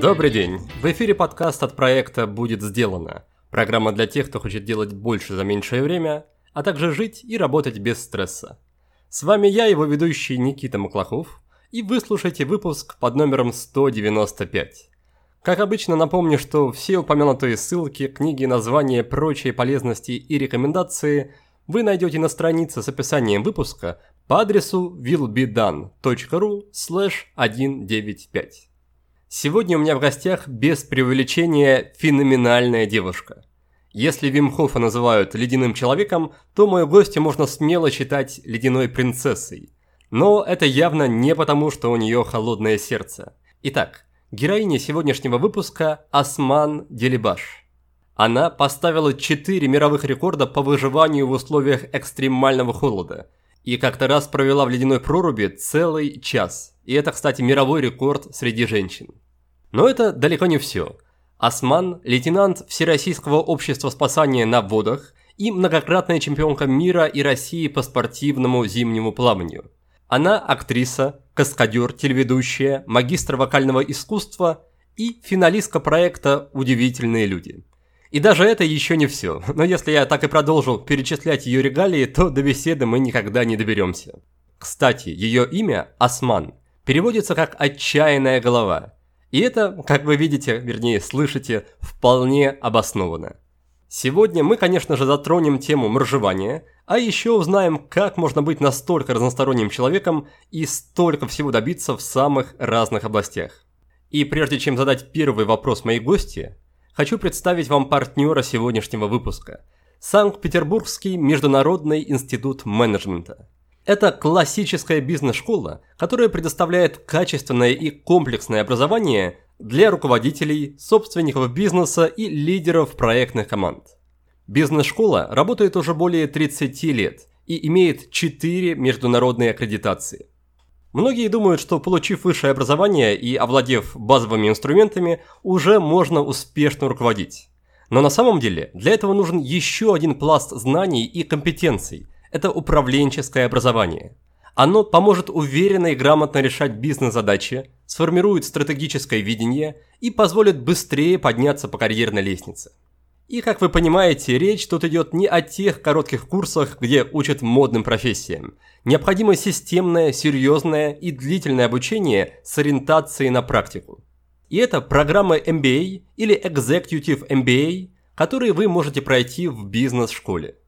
Добрый день! В эфире подкаст от проекта «Будет сделано». Программа для тех, кто хочет делать больше за меньшее время, а также жить и работать без стресса. С вами я, его ведущий Никита Маклахов, и вы слушаете выпуск под номером 195. Как обычно, напомню, что все упомянутые ссылки, книги, названия, прочие полезности и рекомендации вы найдете на странице с описанием выпуска по адресу willbedone.ru 195. Сегодня у меня в гостях без преувеличения феноменальная девушка. Если Вимхофа называют ледяным человеком, то мою гостью можно смело считать ледяной принцессой. Но это явно не потому, что у нее холодное сердце. Итак, Героиня сегодняшнего выпуска – Осман Делибаш. Она поставила 4 мировых рекорда по выживанию в условиях экстремального холода и как-то раз провела в ледяной проруби целый час. И это, кстати, мировой рекорд среди женщин. Но это далеко не все. Осман – лейтенант Всероссийского общества спасания на водах и многократная чемпионка мира и России по спортивному зимнему плаванию. Она актриса, каскадер, телеведущая, магистр вокального искусства и финалистка проекта «Удивительные люди». И даже это еще не все, но если я так и продолжу перечислять ее регалии, то до беседы мы никогда не доберемся. Кстати, ее имя Осман переводится как «отчаянная голова», и это, как вы видите, вернее слышите, вполне обоснованно. Сегодня мы, конечно же, затронем тему моржевания, а еще узнаем, как можно быть настолько разносторонним человеком и столько всего добиться в самых разных областях. И прежде чем задать первый вопрос моей гости, хочу представить вам партнера сегодняшнего выпуска – Санкт-Петербургский международный институт менеджмента. Это классическая бизнес-школа, которая предоставляет качественное и комплексное образование для руководителей, собственников бизнеса и лидеров проектных команд. Бизнес-школа работает уже более 30 лет и имеет 4 международные аккредитации. Многие думают, что получив высшее образование и овладев базовыми инструментами, уже можно успешно руководить. Но на самом деле для этого нужен еще один пласт знаний и компетенций – это управленческое образование – оно поможет уверенно и грамотно решать бизнес-задачи, сформирует стратегическое видение и позволит быстрее подняться по карьерной лестнице. И, как вы понимаете, речь тут идет не о тех коротких курсах, где учат модным профессиям. Необходимо системное, серьезное и длительное обучение с ориентацией на практику. И это программы MBA или Executive MBA, которые вы можете пройти в бизнес-школе.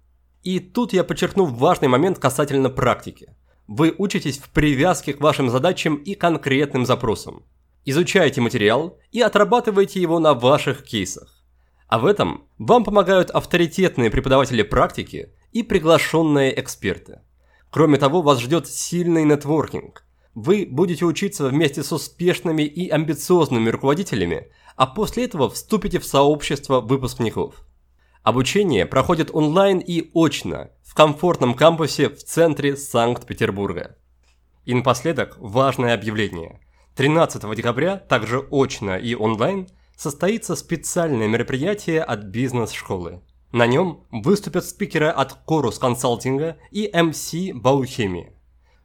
И тут я подчеркну важный момент касательно практики. Вы учитесь в привязке к вашим задачам и конкретным запросам. Изучаете материал и отрабатываете его на ваших кейсах. А в этом вам помогают авторитетные преподаватели практики и приглашенные эксперты. Кроме того, вас ждет сильный нетворкинг. Вы будете учиться вместе с успешными и амбициозными руководителями, а после этого вступите в сообщество выпускников. Обучение проходит онлайн и очно в комфортном кампусе в центре Санкт-Петербурга. И напоследок важное объявление. 13 декабря, также очно и онлайн, состоится специальное мероприятие от бизнес-школы. На нем выступят спикеры от Корус консалтинга и MC Баухемии.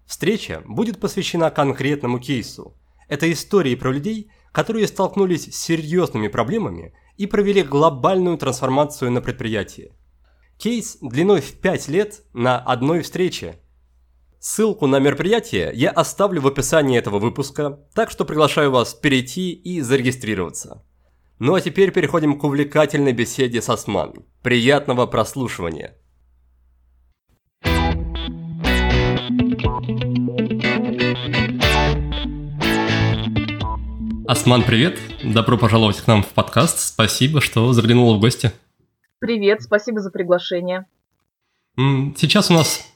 Встреча будет посвящена конкретному кейсу. Это истории про людей, которые столкнулись с серьезными проблемами и провели глобальную трансформацию на предприятии. Кейс длиной в 5 лет на одной встрече. Ссылку на мероприятие я оставлю в описании этого выпуска, так что приглашаю вас перейти и зарегистрироваться. Ну а теперь переходим к увлекательной беседе с Осман. Приятного прослушивания! Осман, привет! Добро пожаловать к нам в подкаст. Спасибо, что заглянула в гости. Привет, спасибо за приглашение. Сейчас у нас,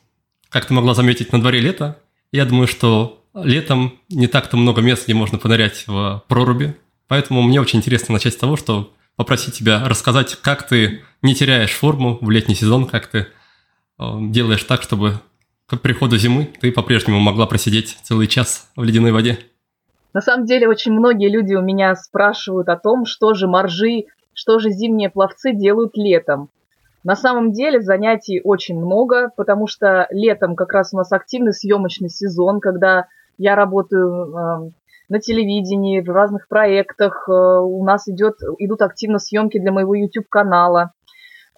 как ты могла заметить, на дворе лето. Я думаю, что летом не так-то много мест, где можно понырять в проруби. Поэтому мне очень интересно начать с того, что попросить тебя рассказать, как ты не теряешь форму в летний сезон, как ты э, делаешь так, чтобы к приходу зимы ты по-прежнему могла просидеть целый час в ледяной воде. На самом деле очень многие люди у меня спрашивают о том, что же моржи, что же зимние пловцы делают летом. На самом деле занятий очень много, потому что летом как раз у нас активный съемочный сезон, когда я работаю э, на телевидении, в разных проектах, э, у нас идет, идут активно съемки для моего YouTube-канала.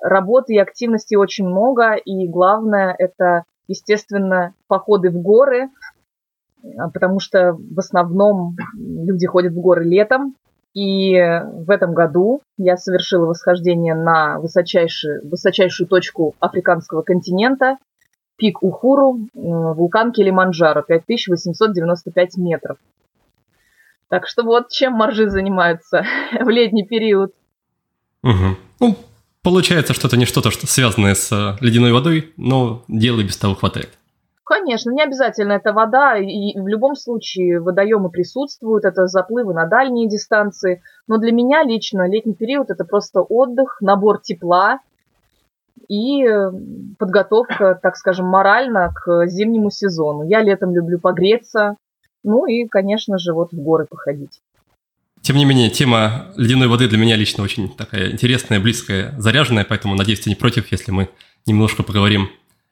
Работы и активности очень много, и главное это, естественно, походы в горы, потому что в основном люди ходят в горы летом, и в этом году я совершила восхождение на высочайшую, высочайшую точку африканского континента, пик Ухуру, вулкан Килиманджаро, 5895 метров. Так что вот чем моржи занимаются в летний период. Угу. Ну, получается, что это не что-то что связанное с э, ледяной водой, но дела без того хватает. Конечно, не обязательно это вода, и в любом случае водоемы присутствуют, это заплывы на дальние дистанции. Но для меня лично летний период это просто отдых, набор тепла и э, подготовка, так скажем, морально к зимнему сезону. Я летом люблю погреться, ну и, конечно же, вот в горы походить. Тем не менее, тема ледяной воды для меня лично очень такая интересная, близкая, заряженная, поэтому, надеюсь, ты не против, если мы немножко поговорим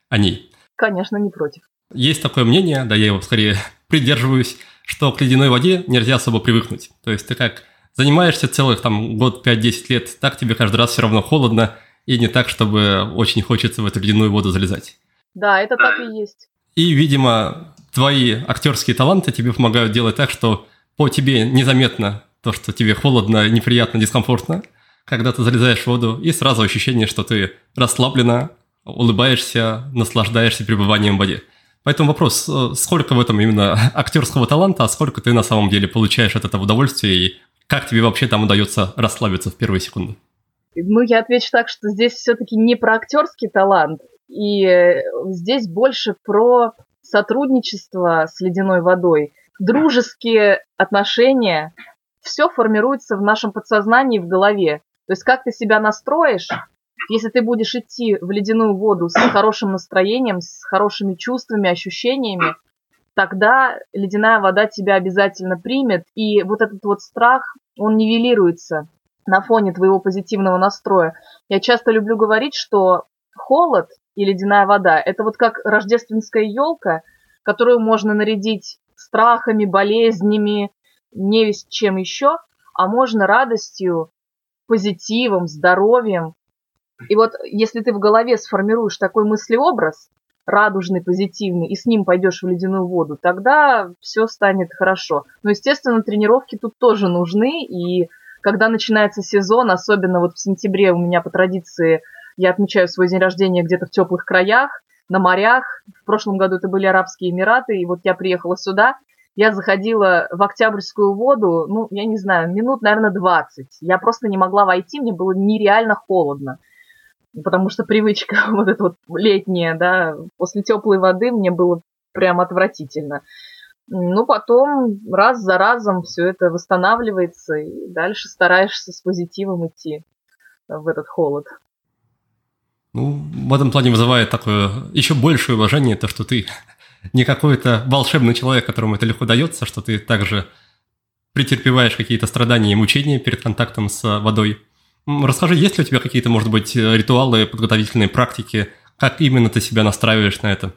о ней. Конечно, не против. Есть такое мнение, да я его скорее придерживаюсь, что к ледяной воде нельзя особо привыкнуть. То есть ты как занимаешься целых там год, 5-10 лет, так тебе каждый раз все равно холодно, и не так, чтобы очень хочется в эту ледяную воду залезать. Да, это так и есть. И, видимо, твои актерские таланты тебе помогают делать так, что по тебе незаметно то, что тебе холодно, неприятно, дискомфортно, когда ты залезаешь в воду, и сразу ощущение, что ты расслаблена, улыбаешься, наслаждаешься пребыванием в воде. Поэтому вопрос, э, сколько в этом именно актерского таланта, а сколько ты на самом деле получаешь от этого удовольствия, и как тебе вообще там удается расслабиться в первые секунды? Ну, я отвечу так, что здесь все-таки не про актерский талант, и э, здесь больше про сотрудничество с ледяной водой, дружеские отношения, все формируется в нашем подсознании, в голове. То есть как ты себя настроишь, если ты будешь идти в ледяную воду с хорошим настроением, с хорошими чувствами, ощущениями, тогда ледяная вода тебя обязательно примет, и вот этот вот страх, он нивелируется на фоне твоего позитивного настроя. Я часто люблю говорить, что холод и ледяная вода – это вот как рождественская елка, которую можно нарядить страхами, болезнями, не весь чем еще, а можно радостью, позитивом, здоровьем, и вот если ты в голове сформируешь такой мыслеобраз, радужный, позитивный, и с ним пойдешь в ледяную воду, тогда все станет хорошо. Но, естественно, тренировки тут тоже нужны, и когда начинается сезон, особенно вот в сентябре у меня по традиции, я отмечаю свой день рождения где-то в теплых краях, на морях. В прошлом году это были Арабские Эмираты, и вот я приехала сюда, я заходила в Октябрьскую воду, ну, я не знаю, минут, наверное, 20. Я просто не могла войти, мне было нереально холодно потому что привычка вот эта вот летняя, да, после теплой воды мне было прям отвратительно. Ну, потом раз за разом все это восстанавливается, и дальше стараешься с позитивом идти в этот холод. Ну, в этом плане вызывает такое еще большее уважение, то, что ты не какой-то волшебный человек, которому это легко дается, что ты также претерпеваешь какие-то страдания и мучения перед контактом с водой. Расскажи, есть ли у тебя какие-то, может быть, э, ритуалы, подготовительные практики? Как именно ты себя настраиваешь на это?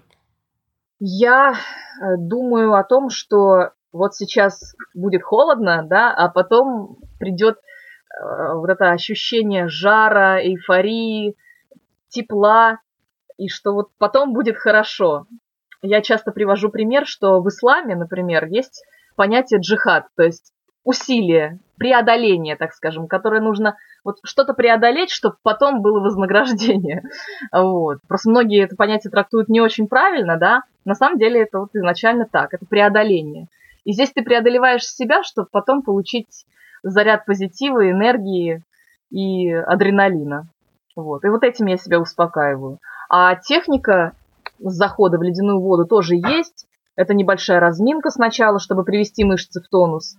Я э, думаю о том, что вот сейчас будет холодно, да, а потом придет э, вот это ощущение жара, эйфории, тепла, и что вот потом будет хорошо. Я часто привожу пример, что в исламе, например, есть понятие джихад, то есть усилие, преодоление, так скажем, которое нужно вот что-то преодолеть, чтобы потом было вознаграждение. Вот. Просто многие это понятие трактуют не очень правильно, да. На самом деле это вот изначально так, это преодоление. И здесь ты преодолеваешь себя, чтобы потом получить заряд позитива, энергии и адреналина. Вот. И вот этим я себя успокаиваю. А техника захода в ледяную воду тоже есть. Это небольшая разминка сначала, чтобы привести мышцы в тонус.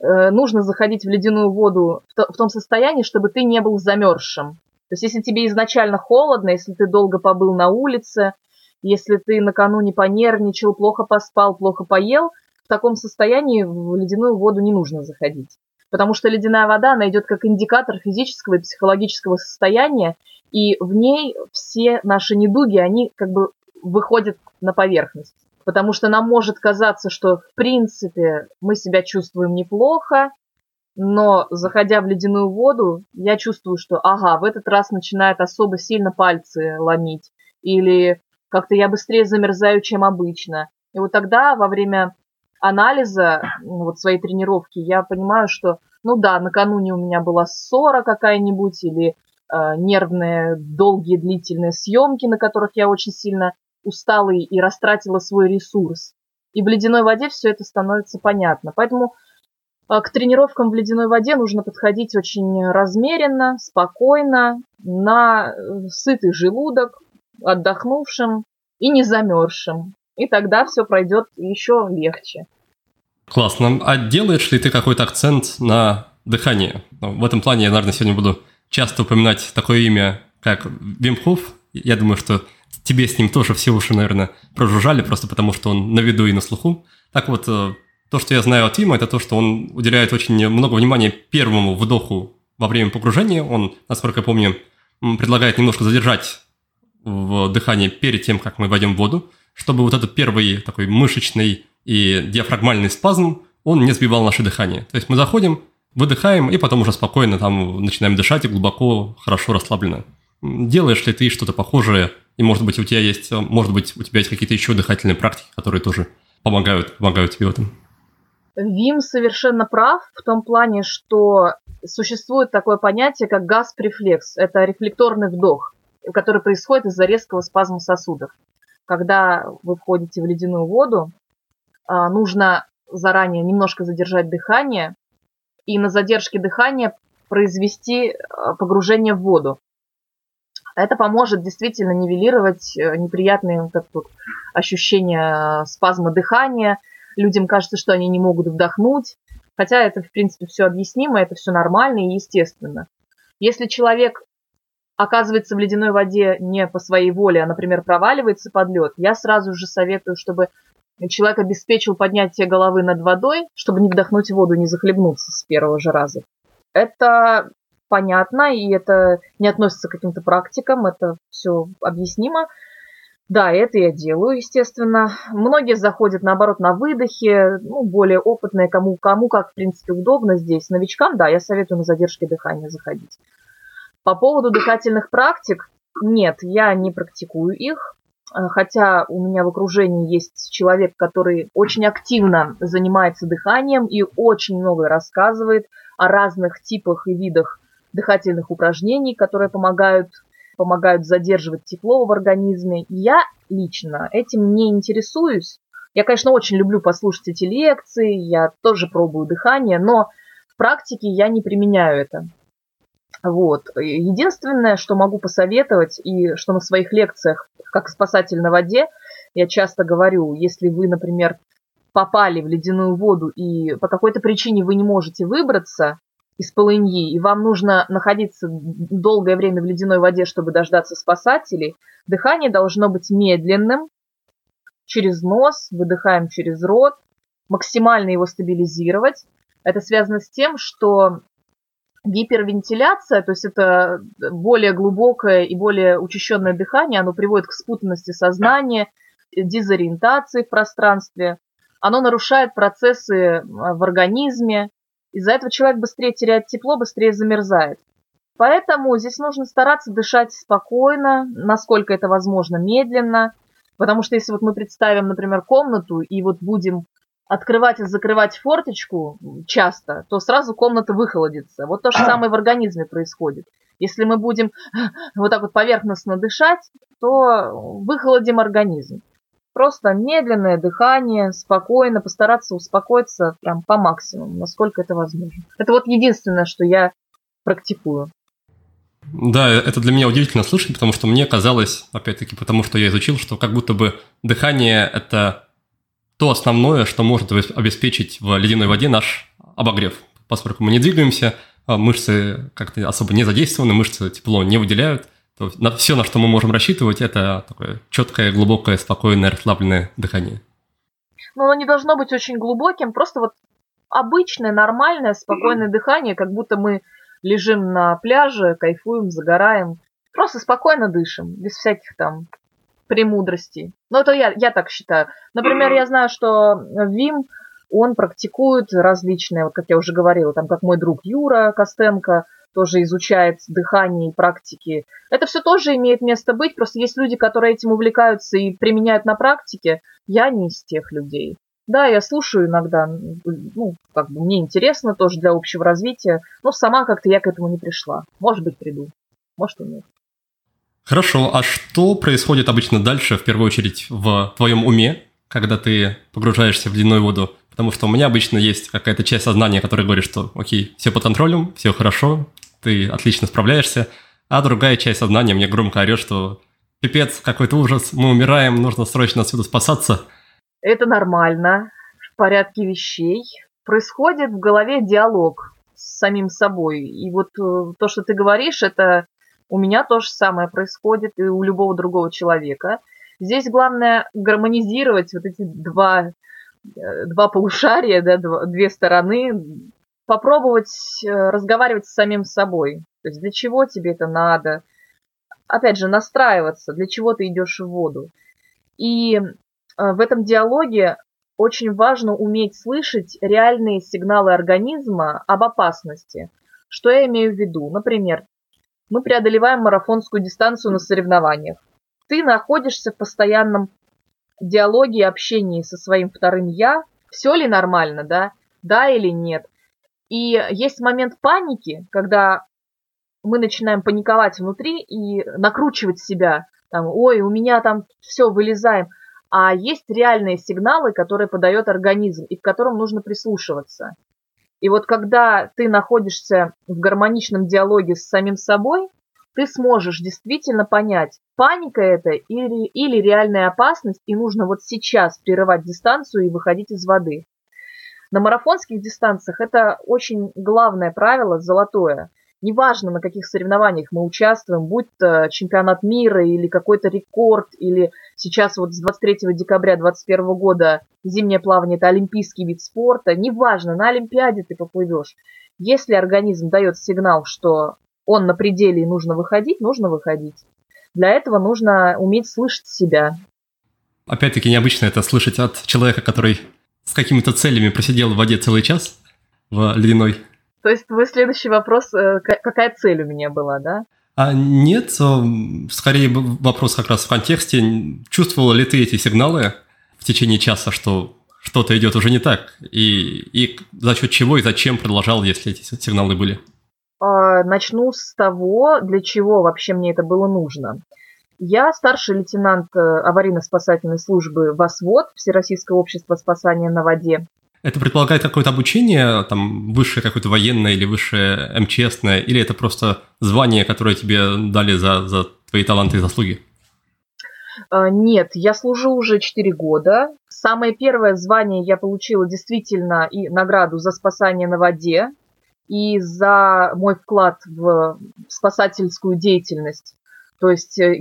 Э, нужно заходить в ледяную воду в том состоянии, чтобы ты не был замерзшим. То есть, если тебе изначально холодно, если ты долго побыл на улице, если ты накануне понервничал, плохо поспал, плохо поел, в таком состоянии в ледяную воду не нужно заходить. Потому что ледяная вода, она идет как индикатор физического и психологического состояния, и в ней все наши недуги, они как бы выходят на поверхность. Потому что нам может казаться, что в принципе мы себя чувствуем неплохо, но заходя в ледяную воду, я чувствую, что ага, в этот раз начинает особо сильно пальцы ломить, или как-то я быстрее замерзаю, чем обычно. И вот тогда во время анализа вот своей тренировки я понимаю, что ну да, накануне у меня была ссора какая-нибудь или э, нервные долгие длительные съемки, на которых я очень сильно устала и растратила свой ресурс. И в ледяной воде все это становится понятно. Поэтому э, к тренировкам в ледяной воде нужно подходить очень размеренно, спокойно, на э, сытый желудок, отдохнувшим и не замерзшим. И тогда все пройдет еще легче. Классно. А делаешь ли ты какой-то акцент на дыхание? Ну, в этом плане я, наверное, сегодня буду часто упоминать такое имя, как Вим Хофф. Я думаю, что тебе с ним тоже все уши, наверное, прожужжали, просто потому что он на виду и на слуху. Так вот, э, то, что я знаю от Вима, это то, что он уделяет очень много внимания первому вдоху во время погружения. Он, насколько я помню, предлагает немножко задержать в дыхании перед тем, как мы войдем в воду, чтобы вот этот первый такой мышечный и диафрагмальный спазм, он не сбивал наше дыхание. То есть мы заходим, выдыхаем, и потом уже спокойно там начинаем дышать и глубоко, хорошо, расслабленно. Делаешь ли ты что-то похожее, и может быть у тебя есть, может быть у тебя есть какие-то еще дыхательные практики, которые тоже помогают, помогают тебе в этом? Вим совершенно прав в том плане, что существует такое понятие, как газ-префлекс. Это рефлекторный вдох, который происходит из-за резкого спазма сосудов. Когда вы входите в ледяную воду, а, нужно заранее немножко задержать дыхание и на задержке дыхания произвести а, погружение в воду. Это поможет действительно нивелировать э, неприятные как тут, ощущения спазма дыхания. Людям кажется, что они не могут вдохнуть, хотя это, в принципе, все объяснимо, это все нормально и естественно. Если человек оказывается в ледяной воде не по своей воле, а, например, проваливается под лед, я сразу же советую, чтобы человек обеспечил поднятие головы над водой, чтобы не вдохнуть воду, не захлебнуться с первого же раза. Это понятно, и это не относится к каким-то практикам, это все объяснимо. Да, это я делаю, естественно. Многие заходят, наоборот, на выдохе, ну, более опытные, кому, кому как, в принципе, удобно здесь. Новичкам, да, я советую на задержке дыхания заходить. По поводу дыхательных практик, нет, я не практикую их. Э, хотя у меня в окружении есть человек, который очень активно занимается дыханием и очень много рассказывает о разных типах и видах дыхательных упражнений, которые помогают, помогают задерживать тепло в организме. Я лично этим не интересуюсь. Я, конечно, очень люблю послушать эти лекции, я тоже пробую дыхание, но в практике я не применяю это. Вот. Единственное, что могу посоветовать, и что на своих лекциях, как спасатель на воде, я часто говорю, если вы, например, попали в ледяную воду и по какой-то причине вы не можете выбраться из полыньи, и вам нужно находиться долгое время в ледяной воде, чтобы дождаться спасателей, дыхание должно быть медленным, через нос, выдыхаем через рот, максимально его стабилизировать. Это связано с тем, что гипервентиляция, то есть это более глубокое и более учащенное дыхание, оно приводит к спутанности сознания, дезориентации в пространстве, оно нарушает процессы в организме, из-за этого человек быстрее теряет тепло, быстрее замерзает. Поэтому здесь нужно стараться дышать спокойно, насколько это возможно, медленно, потому что если вот мы представим, например, комнату и вот будем открывать и закрывать форточку часто, то сразу комната выхолодится. Вот то же самое в организме происходит. Если мы будем вот так вот поверхностно дышать, то выхолодим организм. Просто медленное дыхание, спокойно, постараться успокоиться прям по максимуму, насколько это возможно. Это вот единственное, что я практикую. Да, это для меня удивительно слышать, потому что мне казалось, опять-таки, потому что я изучил, что как будто бы дыхание – это то основное, что может обеспечить в ледяной воде наш обогрев. Поскольку мы не двигаемся, а мышцы как-то особо не задействованы, мышцы тепло не выделяют, то на все, на что мы можем рассчитывать, это такое четкое, глубокое, спокойное, расслабленное дыхание. Но оно не должно быть очень глубоким, просто вот обычное, нормальное, спокойное дыхание, как будто мы лежим на пляже, кайфуем, загораем. Просто спокойно дышим, без всяких там премудростей. Ну, это я, я так считаю. Например, я знаю, что Вим, он практикует различные, вот как я уже говорила, там как мой друг Юра Костенко, тоже изучает дыхание и практики. Это все тоже имеет место быть, просто есть люди, которые этим увлекаются и применяют на практике. Я не из тех людей. Да, я слушаю иногда, ну, как бы мне интересно тоже для общего развития, но сама как-то я к этому не пришла. Может быть, приду, может и нет. Хорошо, а что происходит обычно дальше, в первую очередь, в твоем уме, когда ты погружаешься в ледяную воду? Потому что у меня обычно есть какая-то часть сознания, которая говорит, что окей, все под контролем, все хорошо, ты отлично справляешься, а другая часть сознания мне громко орет, что пипец, какой-то ужас, мы умираем, нужно срочно отсюда спасаться. Это нормально, в порядке вещей. Происходит в голове диалог с самим собой. И вот э, то, что ты говоришь, это у меня то же самое происходит и у любого другого человека. Здесь главное гармонизировать вот эти два, э, два полушария, да, два, две стороны, попробовать э, разговаривать с самим собой. То есть для чего тебе это надо? Опять же, настраиваться, для чего ты идешь в воду. И э, в этом диалоге очень важно уметь слышать реальные сигналы организма об опасности. Что я имею в виду? Например, мы преодолеваем марафонскую дистанцию на соревнованиях. Ты находишься в постоянном диалоге и общении со своим вторым «я». Все ли нормально, да? Да или нет? И есть момент паники, когда мы начинаем паниковать внутри и накручивать себя. Там, ой, у меня там все, вылезаем. А есть реальные сигналы, которые подает организм, и к которым нужно прислушиваться. И вот когда ты находишься в гармоничном диалоге с самим собой, ты сможешь действительно понять, паника это или, или реальная опасность, и нужно вот сейчас прерывать дистанцию и выходить из воды. На марафонских дистанциях это очень главное правило, золотое – неважно, на каких соревнованиях мы участвуем, будь то чемпионат мира или какой-то рекорд, или сейчас вот с 23 декабря 2021 года зимнее плавание – это олимпийский вид спорта, неважно, на Олимпиаде ты поплывешь. Если организм дает сигнал, что он на пределе и нужно выходить, нужно выходить. Для этого нужно уметь слышать себя. Опять-таки необычно это слышать от человека, который с какими-то целями просидел в воде целый час в ледяной то есть твой следующий вопрос, э, какая цель у меня была, да? А нет, скорее вопрос как раз в контексте. Чувствовала ли ты эти сигналы в течение часа, что что-то идет уже не так? И, и за счет чего и зачем продолжал, если эти сигналы были? А, начну с того, для чего вообще мне это было нужно. Я старший лейтенант э, аварийно-спасательной службы ВОСВОД, Всероссийское общество спасания на воде. Это предполагает какое-то обучение, там, высшее какое-то военное или высшее МЧСное, или это просто звание, которое тебе дали за, за твои таланты и заслуги? А, нет, я служу уже 4 года. Самое первое звание я получила действительно и награду за спасание на воде и за мой вклад в спасательскую деятельность. То есть э,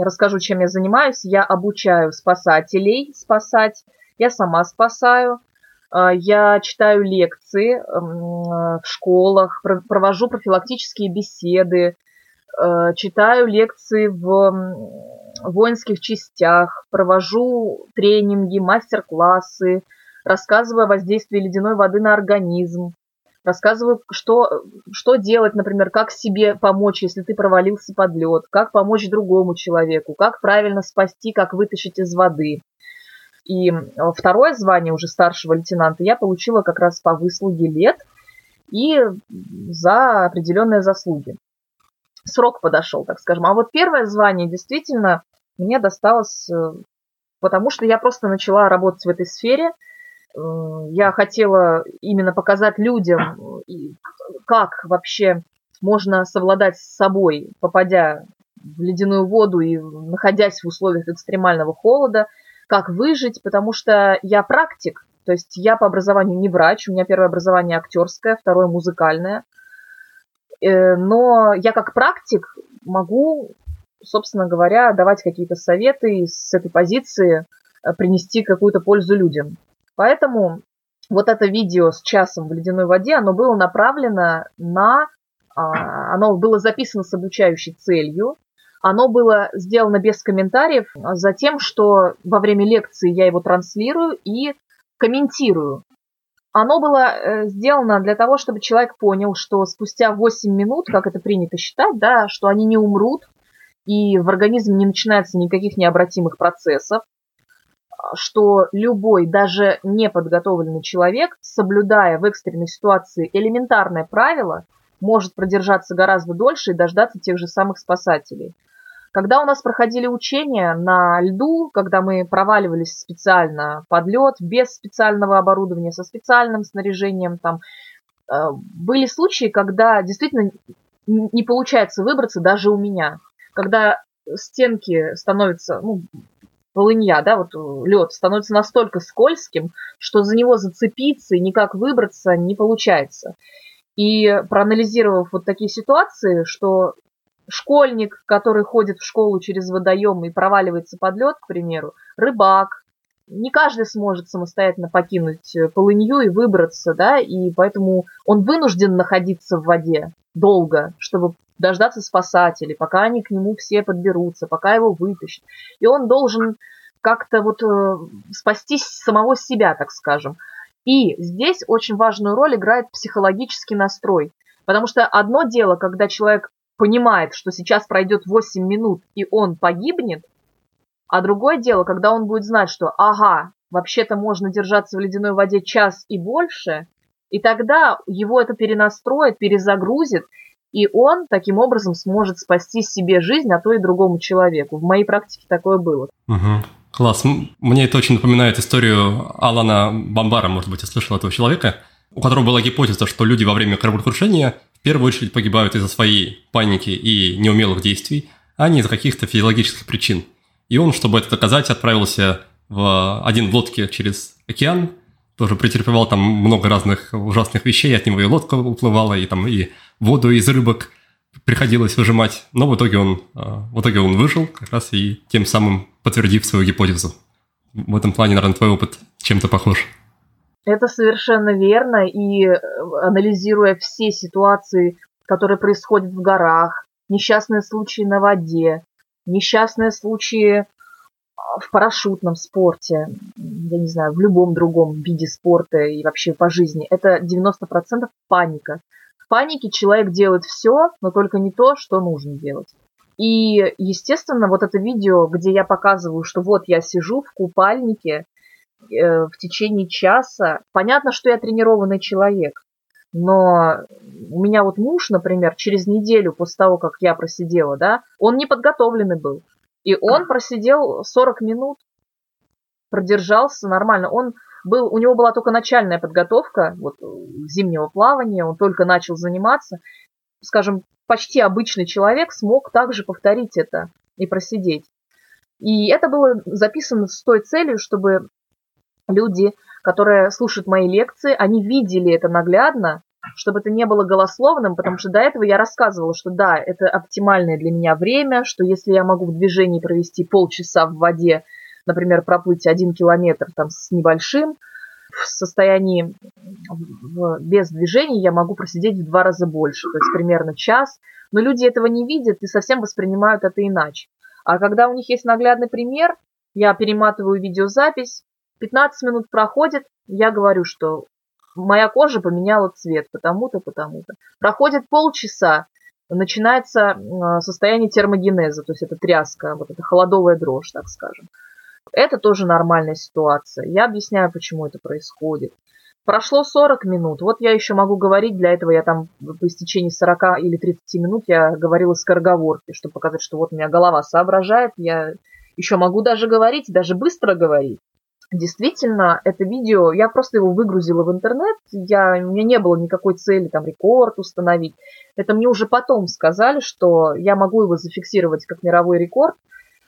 расскажу, чем я занимаюсь. Я обучаю спасателей спасать, я сама спасаю, я читаю лекции в школах, провожу профилактические беседы, а, читаю лекции в воинских частях, провожу тренинги, мастер-классы, рассказываю о воздействии ледяной воды на организм, рассказываю, что, что делать, например, как себе помочь, если ты провалился под лед, как помочь другому человеку, как правильно спасти, как вытащить из воды. И второе звание уже старшего лейтенанта я получила как раз по выслуге лет и за определенные заслуги. Срок подошел, так скажем. А вот первое звание действительно мне досталось, э, потому что я просто начала работать в этой сфере. Э, я хотела именно показать людям, как вообще можно совладать с собой, попадя в ледяную воду и находясь в условиях экстремального холода – как выжить, потому что я практик, то есть я по образованию не врач, у меня первое образование актерское, второе музыкальное. Э, но я как практик могу, собственно говоря, давать какие-то советы и с этой позиции э, принести какую-то пользу людям. Поэтому вот это видео с часом в ледяной воде, оно было направлено на... А, оно было записано с обучающей целью, оно было сделано без комментариев, а за тем, что во время лекции я его транслирую и комментирую. Оно было э, сделано для того, чтобы человек понял, что спустя 8 минут, как это принято считать, да, что они не умрут, и в организме не начинается никаких необратимых процессов, что любой, даже неподготовленный человек, соблюдая в экстренной ситуации элементарное правило, может продержаться гораздо дольше и дождаться тех же самых спасателей. Когда у нас проходили учения на льду, когда мы проваливались специально под лед, без специального оборудования, со специальным снаряжением, там, э, были случаи, когда действительно не получается выбраться даже у меня. Когда стенки становятся, ну, полынья, да, вот лед становится настолько скользким, что за него зацепиться и никак выбраться не получается. И проанализировав вот такие ситуации, что школьник, который ходит в школу через водоем и проваливается под лед, к примеру, рыбак. Не каждый сможет самостоятельно покинуть э, полынью и выбраться, да, и поэтому он вынужден находиться в воде долго, чтобы дождаться спасателей, пока они к нему все подберутся, пока его вытащат. И он должен как-то вот э, спасти самого себя, так скажем. И здесь очень важную роль играет психологический настрой. Потому что одно дело, когда человек понимает, что сейчас пройдет 8 минут и он погибнет, а другое дело, когда он будет знать, что ага, вообще-то можно держаться в ледяной воде час и больше, и тогда его это перенастроит, перезагрузит, и он таким образом сможет спасти себе жизнь, а то и другому человеку. В моей практике такое было. Угу. Класс. Мне это очень напоминает историю Алана Бомбара, может быть, я слышал этого человека, у которого была гипотеза, что люди во время кораблекрушения в первую очередь погибают из-за своей паники и неумелых действий, а не из-за каких-то физиологических причин. И он, чтобы это доказать, отправился в один в лодке через океан, тоже претерпевал там много разных ужасных вещей, от него и лодка уплывала, и там и воду из рыбок приходилось выжимать, но в итоге он, а, в итоге он выжил, как раз и тем самым подтвердив свою гипотезу. В этом плане, наверное, твой опыт чем-то похож. Это совершенно верно, и э, анализируя все ситуации, которые происходят в горах, несчастные случаи на воде, несчастные случаи а, в парашютном спорте, я не знаю, в любом другом виде спорта и вообще по жизни, это 90% паника. В панике человек делает все, но только не то, что нужно делать. И, естественно, вот это видео, где я показываю, что вот я сижу в купальнике, Э, в течение часа. Понятно, что я тренированный человек, но у меня вот муж, например, через неделю после того, как я просидела, да, он не подготовленный был. И он просидел 40 минут, продержался нормально. Он был, у него была только начальная подготовка вот, зимнего плавания, он только начал заниматься. Скажем, почти обычный человек смог также повторить это и просидеть. И это было записано с той целью, чтобы люди, которые слушают мои лекции, они видели это наглядно, чтобы это не было голословным, потому что до этого я рассказывала, что да, это оптимальное для меня время, что если я могу в движении провести полчаса в воде, например, проплыть один километр там с небольшим, в состоянии без движения я могу просидеть в два раза больше, то есть примерно час. Но люди этого не видят и совсем воспринимают это иначе. А когда у них есть наглядный пример, я перематываю видеозапись, 15 минут проходит, я говорю, что моя кожа поменяла цвет, потому-то, потому-то. Проходит полчаса, начинается состояние термогенеза, то есть это тряска, вот это холодовая дрожь, так скажем. Это тоже нормальная ситуация. Я объясняю, почему это происходит. Прошло 40 минут, вот я еще могу говорить, для этого я там по истечении 40 или 30 минут я говорила скороговорки, чтобы показать, что вот у меня голова соображает, я еще могу даже говорить, даже быстро говорить. Действительно, это видео, я просто его выгрузила в интернет, я, у меня не было никакой цели там рекорд установить. Это мне уже потом сказали, что я могу его зафиксировать как мировой рекорд,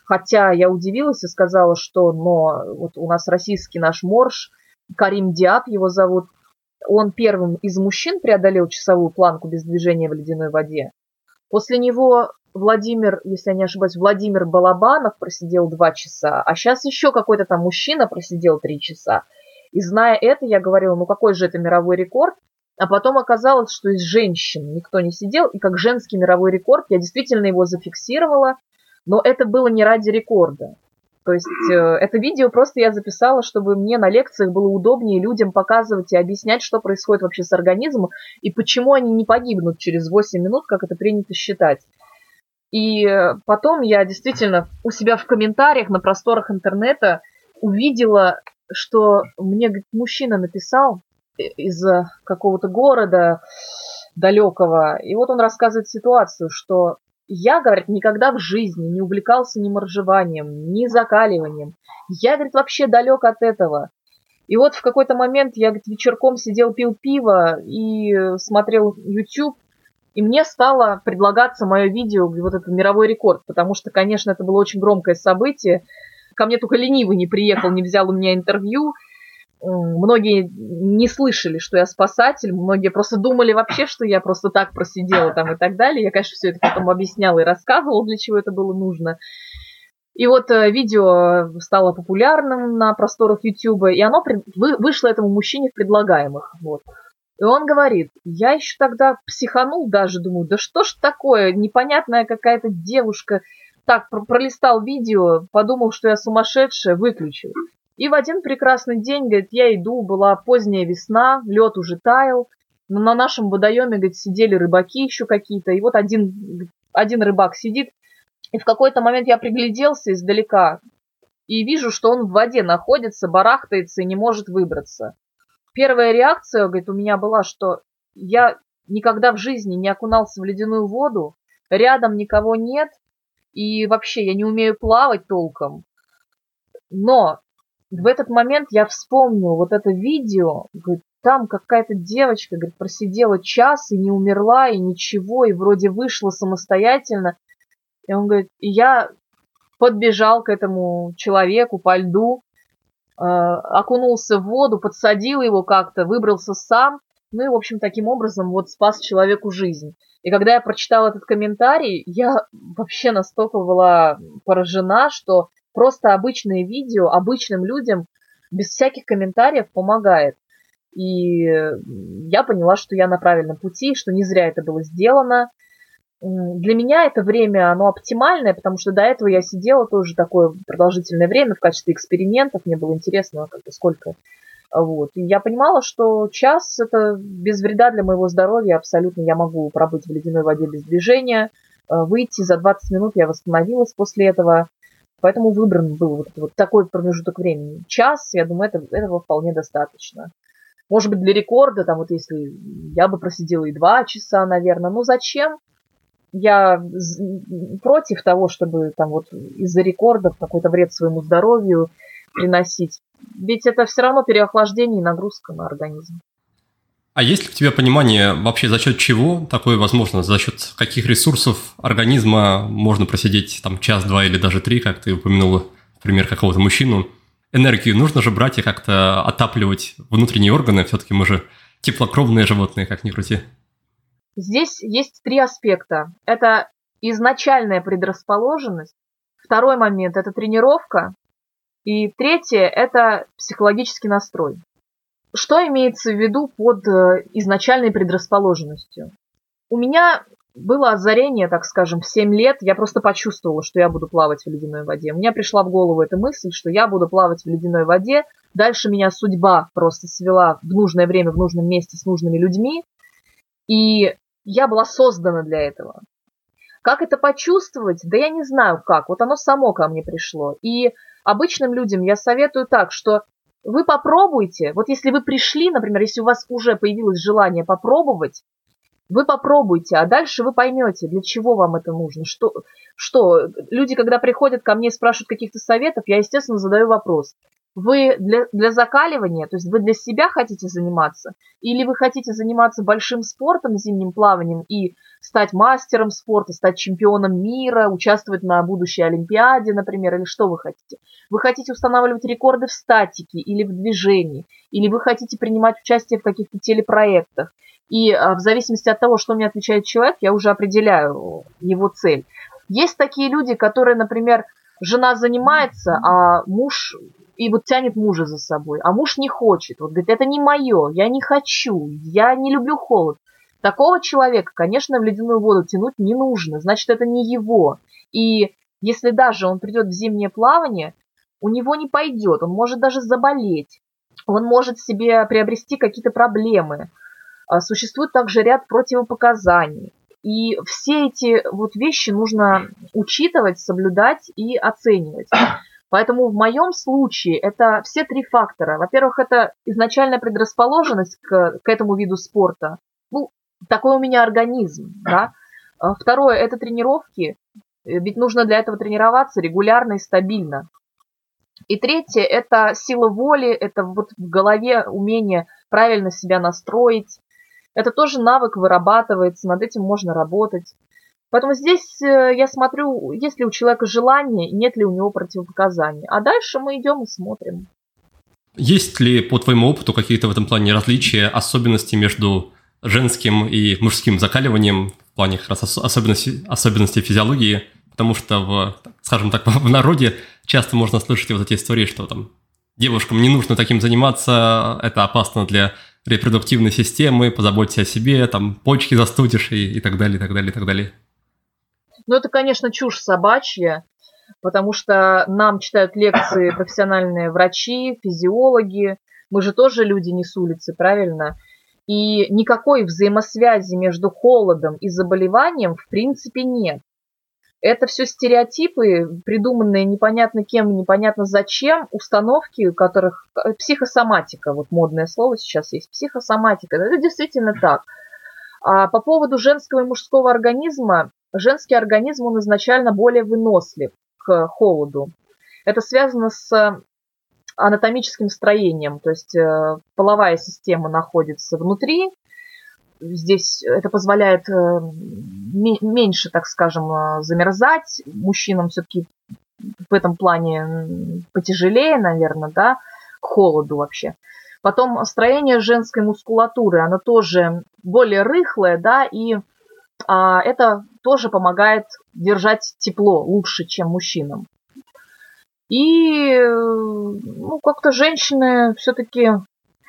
хотя я удивилась и сказала, что но вот у нас российский наш морж, Карим Диаб его зовут, он первым из мужчин преодолел часовую планку без движения в ледяной воде. После него Владимир, если я не ошибаюсь, Владимир Балабанов просидел два часа, а сейчас еще какой-то там мужчина просидел три часа. И зная это, я говорила, ну какой же это мировой рекорд? А потом оказалось, что из женщин никто не сидел, и как женский мировой рекорд я действительно его зафиксировала, но это было не ради рекорда. То есть э, это видео просто я записала, чтобы мне на лекциях было удобнее людям показывать и объяснять, что происходит вообще с организмом и почему они не погибнут через 8 минут, как это принято считать. И э, потом я действительно у себя в комментариях на просторах интернета увидела, что мне говорит, мужчина написал из какого-то города далекого, и вот он рассказывает ситуацию, что я, говорит, никогда в жизни не увлекался ни моржеванием, ни закаливанием. Я, говорит, вообще далек от этого. И вот в какой-то момент я, говорит, вечерком сидел, пил пиво и смотрел YouTube, и мне стало предлагаться мое видео, вот этот мировой рекорд, потому что, конечно, это было очень громкое событие. Ко мне только ленивый не приехал, не взял у меня интервью, многие не слышали, что я спасатель, многие просто думали вообще, что я просто так просидела там и так далее. Я, конечно, все это потом объясняла и рассказывала, для чего это было нужно. И вот э, видео стало популярным на просторах YouTube, и оно вышло этому мужчине в предлагаемых. Вот. И он говорит, я еще тогда психанул даже, думаю, да что ж такое, непонятная какая-то девушка, так, пролистал видео, подумал, что я сумасшедшая, выключил. И в один прекрасный день, говорит, я иду, была поздняя весна, лед уже таял, но на нашем водоеме, говорит, сидели рыбаки еще какие-то, и вот один, один рыбак сидит, и в какой-то момент я пригляделся издалека и вижу, что он в воде находится, барахтается и не может выбраться. Первая реакция, говорит, у меня была, что я никогда в жизни не окунался в ледяную воду, рядом никого нет, и вообще я не умею плавать толком. Но в этот момент я вспомнил вот это видео, говорит, там какая-то девочка, говорит, просидела час и не умерла, и ничего, и вроде вышла самостоятельно. И он говорит, и я подбежал к этому человеку по льду, окунулся в воду, подсадил его как-то, выбрался сам, ну и, в общем, таким образом вот спас человеку жизнь. И когда я прочитала этот комментарий, я вообще настолько была поражена, что Просто обычное видео обычным людям без всяких комментариев помогает. И я поняла, что я на правильном пути, что не зря это было сделано. Для меня это время, оно оптимальное, потому что до этого я сидела тоже такое продолжительное время в качестве экспериментов. Мне было интересно, как бы сколько. Вот. И я понимала, что час это без вреда для моего здоровья. Абсолютно я могу пробыть в ледяной воде без движения. Э, выйти за 20 минут я восстановилась после этого. Поэтому выбран был вот, вот такой промежуток времени. Час, я думаю, это, этого вполне достаточно. Может быть, для рекорда, там вот если я бы просидела и два часа, наверное. Ну зачем? Я против того, чтобы там вот из-за рекордов какой-то вред своему здоровью приносить. Ведь это все равно переохлаждение и нагрузка на организм. А есть ли у тебя понимание вообще за счет чего такое возможно? За счет каких ресурсов организма можно просидеть там час-два или даже три, как ты упомянула, например, какого-то мужчину? Энергию нужно же брать и как-то отапливать внутренние органы. Все-таки мы же теплокровные животные, как ни крути. Здесь есть три аспекта. Это изначальная предрасположенность. Второй момент – это тренировка. И третье – это психологический настрой. Что имеется в виду под э, изначальной предрасположенностью? У меня было озарение, так скажем, в 7 лет. Я просто почувствовала, что я буду плавать в ледяной воде. У меня пришла в голову эта мысль, что я буду плавать в ледяной воде. Дальше меня судьба просто свела в нужное время, в нужном месте с нужными людьми. И я была создана для этого. Как это почувствовать? Да я не знаю как. Вот оно само ко мне пришло. И обычным людям я советую так, что вы попробуйте, вот если вы пришли, например, если у вас уже появилось желание попробовать, вы попробуйте, а дальше вы поймете, для чего вам это нужно. Что, что люди, когда приходят ко мне и спрашивают каких-то советов, я, естественно, задаю вопрос. Вы для, для закаливания, то есть вы для себя хотите заниматься, или вы хотите заниматься большим спортом, зимним плаванием и стать мастером спорта, стать чемпионом мира, участвовать на будущей Олимпиаде, например, или что вы хотите? Вы хотите устанавливать рекорды в статике или в движении, или вы хотите принимать участие в каких-то телепроектах. И а, в зависимости от того, что мне отвечает человек, я уже определяю его цель. Есть такие люди, которые, например, жена занимается, а муж и вот тянет мужа за собой, а муж не хочет, вот говорит, это не мое, я не хочу, я не люблю холод. Такого человека, конечно, в ледяную воду тянуть не нужно, значит, это не его. И если даже он придет в зимнее плавание, у него не пойдет, он может даже заболеть, он может себе приобрести какие-то проблемы. А, существует также ряд противопоказаний. И все эти вот вещи нужно учитывать, соблюдать и оценивать. Поэтому в моем случае это все три фактора. Во-первых, это изначальная предрасположенность к, к этому виду спорта. Ну, такой у меня организм, да. А второе – это тренировки, ведь нужно для этого тренироваться регулярно и стабильно. И третье – это сила воли, это вот в голове умение правильно себя настроить. Это тоже навык вырабатывается, над этим можно работать. Поэтому здесь э, я смотрю, есть ли у человека желание, нет ли у него противопоказаний. А дальше мы идем и смотрим. Есть ли по твоему опыту какие-то в этом плане различия, особенности между женским и мужским закаливанием в плане как раз особенностей, особенностей физиологии? Потому что, в, скажем так, в народе часто можно слышать вот эти истории, что там девушкам не нужно таким заниматься, это опасно для репродуктивной системы, позаботься о себе, там почки застудишь и, и так далее, и так далее, и так далее. Ну, это, конечно, чушь собачья, потому что нам читают лекции профессиональные врачи, физиологи. Мы же тоже люди не с улицы, правильно? И никакой взаимосвязи между холодом и заболеванием в принципе нет. Это все стереотипы, придуманные непонятно кем, непонятно зачем, установки, у которых психосоматика, вот модное слово сейчас есть, психосоматика. Это действительно так. А по поводу женского и мужского организма, женский организм, он изначально более вынослив к холоду. Это связано с анатомическим строением, то есть э, половая система находится внутри, здесь это позволяет э, меньше, так скажем, э, замерзать, мужчинам все-таки в этом плане потяжелее, наверное, да, к холоду вообще. Потом строение женской мускулатуры, оно тоже более рыхлое, да, и а, это тоже помогает держать тепло лучше, чем мужчинам. И ну, как-то женщины все-таки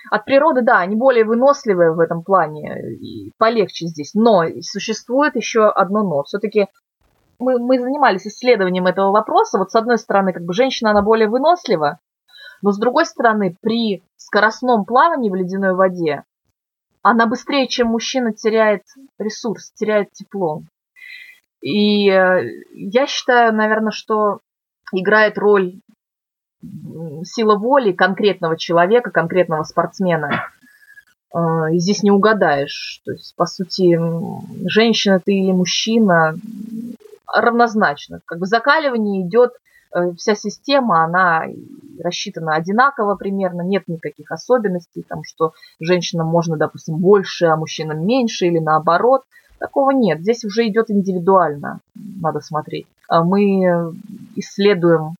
от природы, да, они более выносливые в этом плане, и полегче здесь. Но существует еще одно но. Все-таки мы, мы занимались исследованием этого вопроса. Вот с одной стороны, как бы женщина, она более вынослива, но с другой стороны, при скоростном плавании в ледяной воде она быстрее, чем мужчина, теряет ресурс, теряет тепло. И э, я считаю, наверное, что играет роль сила воли конкретного человека, конкретного спортсмена. Э, и здесь не угадаешь. То есть, по сути, женщина ты или мужчина равнозначно. Как бы закаливание идет, вся система, она рассчитана одинаково примерно, нет никаких особенностей, там, что женщинам можно, допустим, больше, а мужчинам меньше или наоборот. Такого нет. Здесь уже идет индивидуально, надо смотреть. А мы исследуем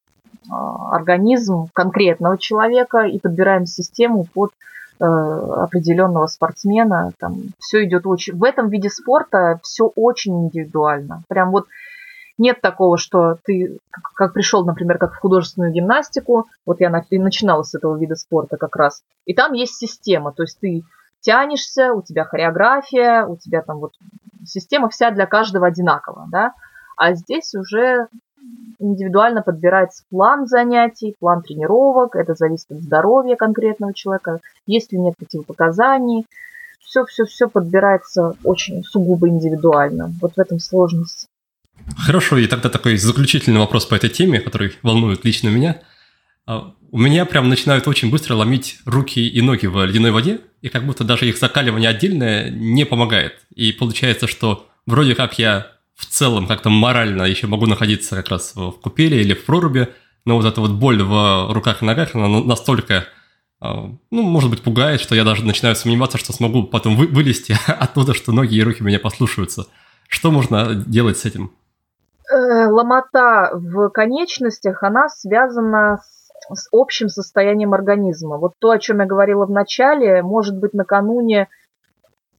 а, организм конкретного человека и подбираем систему под э, определенного спортсмена. Там все идет очень. В этом виде спорта все очень индивидуально. Прям вот нет такого, что ты, как, пришел, например, как в художественную гимнастику, вот я начинала с этого вида спорта как раз, и там есть система, то есть ты тянешься, у тебя хореография, у тебя там вот система вся для каждого одинакова, да, а здесь уже индивидуально подбирается план занятий, план тренировок, это зависит от здоровья конкретного человека, есть ли нет противопоказаний, все-все-все подбирается очень сугубо индивидуально. Вот в этом сложность. Хорошо, и тогда такой заключительный вопрос по этой теме, который волнует лично меня. А, у меня прям начинают очень быстро ломить руки и ноги в ледяной воде, и как будто даже их закаливание отдельное не помогает. И получается, что вроде как я в целом как-то морально еще могу находиться как раз в купеле или в проруби, но вот эта вот боль в руках и ногах, она настолько, а, ну, может быть, пугает, что я даже начинаю сомневаться, что смогу потом вы вылезти оттуда, что ноги и руки меня послушаются. Что можно делать с этим? Э, ломота в конечностях, она связана с, с общим состоянием организма. Вот то, о чем я говорила в начале, может быть, накануне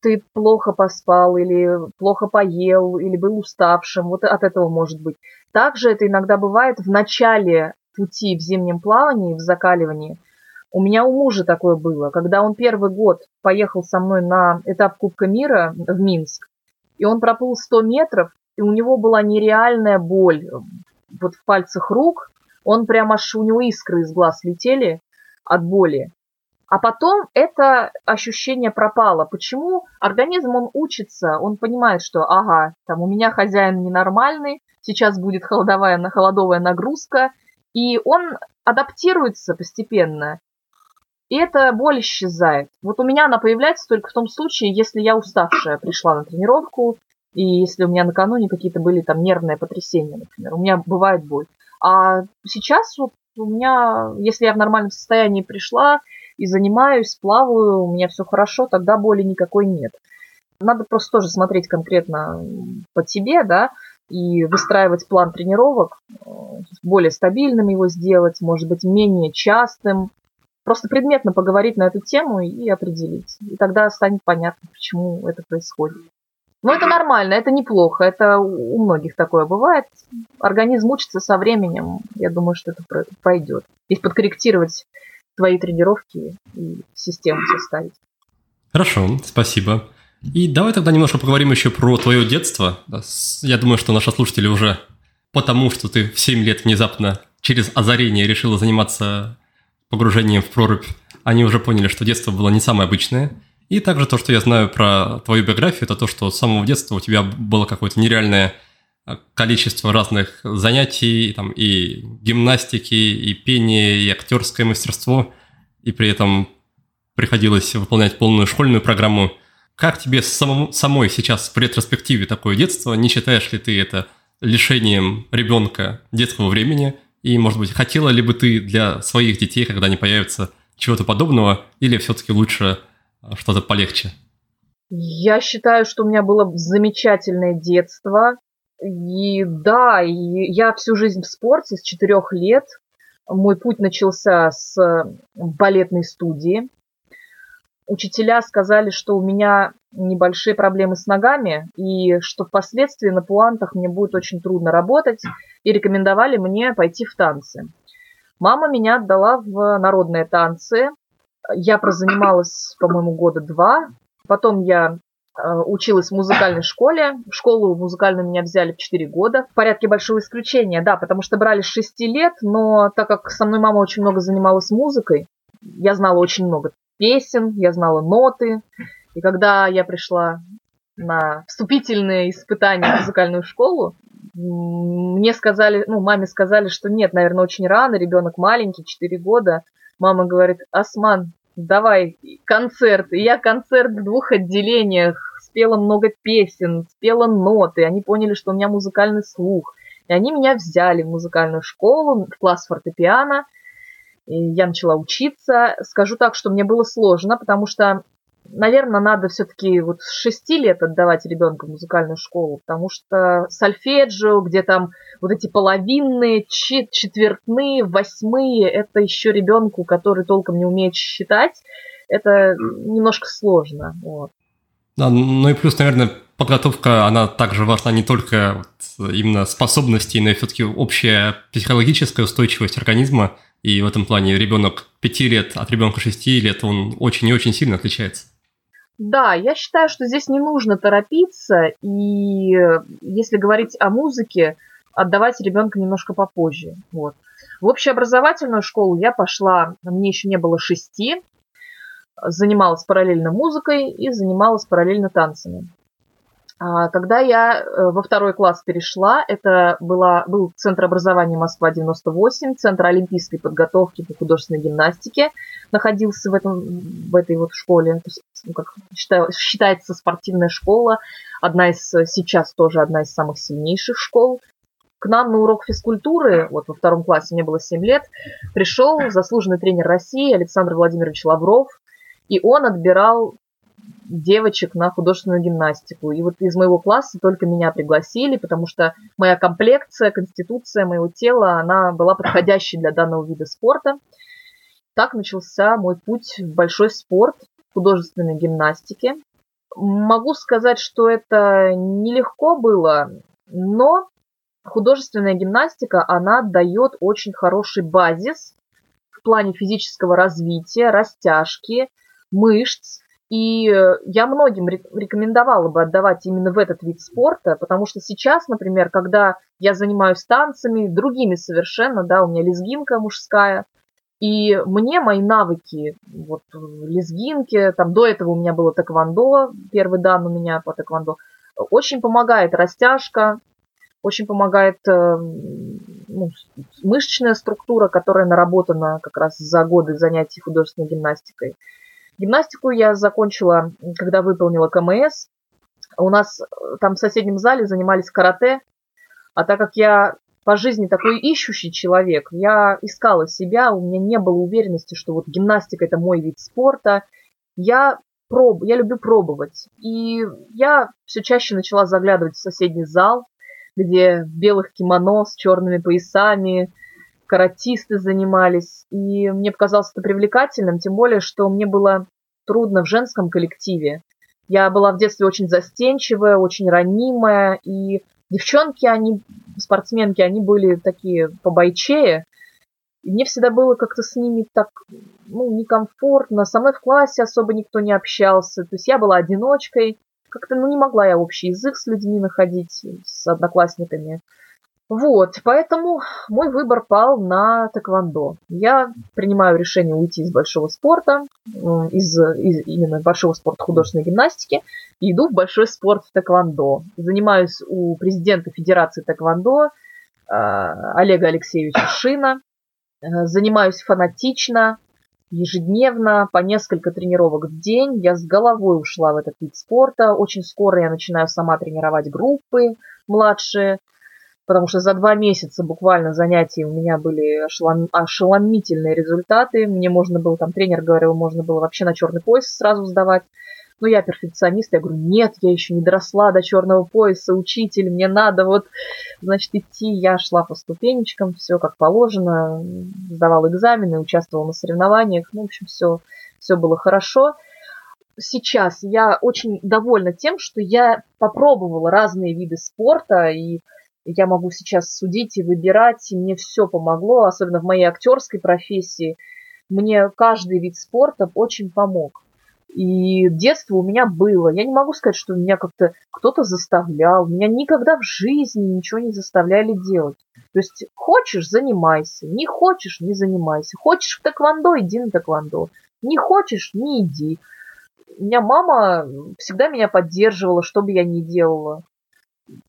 ты плохо поспал или плохо поел, или был уставшим, вот от этого может быть. Также это иногда бывает в начале пути в зимнем плавании, в закаливании. У меня у мужа такое было, когда он первый год поехал со мной на этап Кубка мира в Минск, и он проплыл 100 метров, и у него была нереальная боль вот в пальцах рук, он прямо аж у него искры из глаз летели от боли. А потом это ощущение пропало. Почему? Организм, он учится, он понимает, что, ага, там у меня хозяин ненормальный, сейчас будет холодовая, холодовая нагрузка, и он адаптируется постепенно. И эта боль исчезает. Вот у меня она появляется только в том случае, если я уставшая пришла на тренировку, и если у меня накануне какие-то были там нервные потрясения, например. У меня бывает боль. А сейчас вот у меня, если я в нормальном состоянии пришла и занимаюсь, плаваю, у меня все хорошо, тогда боли никакой нет. Надо просто тоже смотреть конкретно по себе, да, и выстраивать план тренировок, э, более стабильным его сделать, может быть, менее частым, просто предметно поговорить на эту тему и определить. И тогда станет понятно, почему это происходит. Но это нормально, это неплохо, это у многих такое бывает. Организм учится со временем, я думаю, что это пройдет. Если подкорректировать твои тренировки и систему составить. Хорошо, спасибо. И давай тогда немножко поговорим еще про твое детство. Я думаю, что наши слушатели уже потому, что ты в 7 лет внезапно через озарение решила заниматься погружением в прорубь, они уже поняли, что детство было не самое обычное. И также то, что я знаю про твою биографию, это то, что с самого детства у тебя было какое-то нереальное а, количество разных занятий, там и гимнастики, и пение, и актерское мастерство, и при этом приходилось выполнять полную школьную программу. Как тебе самому, самой сейчас в ретроспективе такое детство? Не считаешь ли ты это лишением ребенка детского времени? И, может быть, хотела ли бы ты для своих детей, когда они появятся, чего-то подобного, или все-таки лучше что-то полегче? Я считаю, что у меня было замечательное детство. И да, и я всю жизнь в спорте с четырех лет. Мой путь начался с балетной студии. Учителя сказали, что у меня небольшие проблемы с ногами, и что впоследствии на пуантах мне будет очень трудно работать, и рекомендовали мне пойти в танцы. Мама меня отдала в народные танцы. Я прозанималась, по-моему, года два. Потом я э, училась в музыкальной школе. В школу музыкальную меня взяли в 4 года. В порядке большого исключения, да, потому что брали с 6 лет, но так как со мной мама очень много занималась музыкой, я знала очень много песен, я знала ноты. И когда я пришла на вступительные испытания в музыкальную школу, мне сказали, ну, маме сказали, что нет, наверное, очень рано, ребенок маленький, 4 года. Мама говорит, Осман, давай концерт. И я концерт в двух отделениях, спела много песен, спела ноты. Они поняли, что у меня музыкальный слух. И они меня взяли в музыкальную школу, в класс фортепиано. И я начала учиться. Скажу так, что мне было сложно, потому что, наверное, надо все-таки вот с шести лет отдавать ребенка в музыкальную школу, потому что сольфеджио, где там вот эти половинные, четвертные, восьмые, это еще ребенку, который толком не умеет считать, это немножко сложно. Вот. Да, ну и плюс, наверное, подготовка, она также важна не только вот именно способности, но и все-таки общая психологическая устойчивость организма. И в этом плане ребенок 5 лет от ребенка 6 лет, он очень и очень сильно отличается. Да, я считаю, что здесь не нужно торопиться, и если говорить о музыке, отдавать ребенка немножко попозже. Вот. В общеобразовательную школу я пошла, мне еще не было шести, занималась параллельно музыкой и занималась параллельно танцами. А, когда я э, во второй класс перешла, это была, был Центр образования Москва-98, Центр олимпийской подготовки по художественной гимнастике, находился в, этом, в этой вот школе, ну, как считается спортивная школа, одна из, сейчас тоже одна из самых сильнейших школ. К нам на урок физкультуры, вот во втором классе, мне было 7 лет, пришел заслуженный тренер России Александр Владимирович Лавров, и он отбирал девочек на художественную гимнастику. И вот из моего класса только меня пригласили, потому что моя комплекция, конституция моего тела, она была подходящей для данного вида спорта. Так начался мой путь в большой спорт художественной гимнастики. Могу сказать, что это нелегко было, но художественная гимнастика, она дает очень хороший базис в плане физического развития, растяжки, мышц. И я многим рекомендовала бы отдавать именно в этот вид спорта, потому что сейчас, например, когда я занимаюсь танцами, другими совершенно, да, у меня лезгинка мужская, и мне мои навыки, вот лезгинки, там до этого у меня было тэквондо, первый дан у меня по тэквондо, очень помогает растяжка, очень помогает э, ну, мышечная структура, которая наработана как раз за годы занятий художественной гимнастикой. Гимнастику я закончила, когда выполнила КМС. У нас э, там в соседнем зале занимались карате, а так как я по жизни такой ищущий человек, я искала себя, у меня не было уверенности, что вот гимнастика это мой вид спорта. Я проб, я люблю пробовать. И я все чаще начала заглядывать в соседний зал, где в белых кимоно с черными поясами каратисты занимались. И мне показалось это привлекательным, тем более, что мне было трудно в женском коллективе. Я была в детстве очень застенчивая, очень ранимая, и девчонки, они, спортсменки, они были такие побойчее, и мне всегда было как-то с ними так, ну, некомфортно. Со мной в классе особо никто не общался. То есть я была одиночкой. Как-то, ну, не могла я общий язык с людьми находить, с одноклассниками. Вот, поэтому мой выбор пал на тэквондо. Я принимаю решение уйти из большого спорта, из, из именно большого спорта художественной гимнастики, и иду в большой спорт в тэквондо. Занимаюсь у президента Федерации тэквондо а, Олега Алексеевича Шина. Э, занимаюсь фанатично, ежедневно, по несколько тренировок в день. Я с головой ушла в этот вид спорта. Очень скоро я начинаю сама тренировать группы младшие потому что за два месяца буквально занятий у меня были ошелом... ошеломительные результаты. Мне можно было, там тренер говорил, можно было вообще на черный пояс сразу сдавать. Но я перфекционист, я говорю, нет, я еще не доросла до черного пояса, учитель, мне надо вот, значит, идти. Я шла по ступенечкам, все как положено, сдавала экзамены, участвовала на соревнованиях, ну, в общем, все, все было хорошо. Сейчас я очень довольна тем, что я попробовала разные виды спорта, и я могу сейчас судить и выбирать, и мне все помогло, особенно в моей актерской профессии. Мне каждый вид спорта очень помог. И детство у меня было. Я не могу сказать, что меня как-то кто-то заставлял. Меня никогда в жизни ничего не заставляли делать. То есть хочешь – занимайся. Не хочешь – не занимайся. Хочешь в тэквондо – иди на тэквондо. Не хочешь – не иди. У меня мама всегда меня поддерживала, что бы я ни делала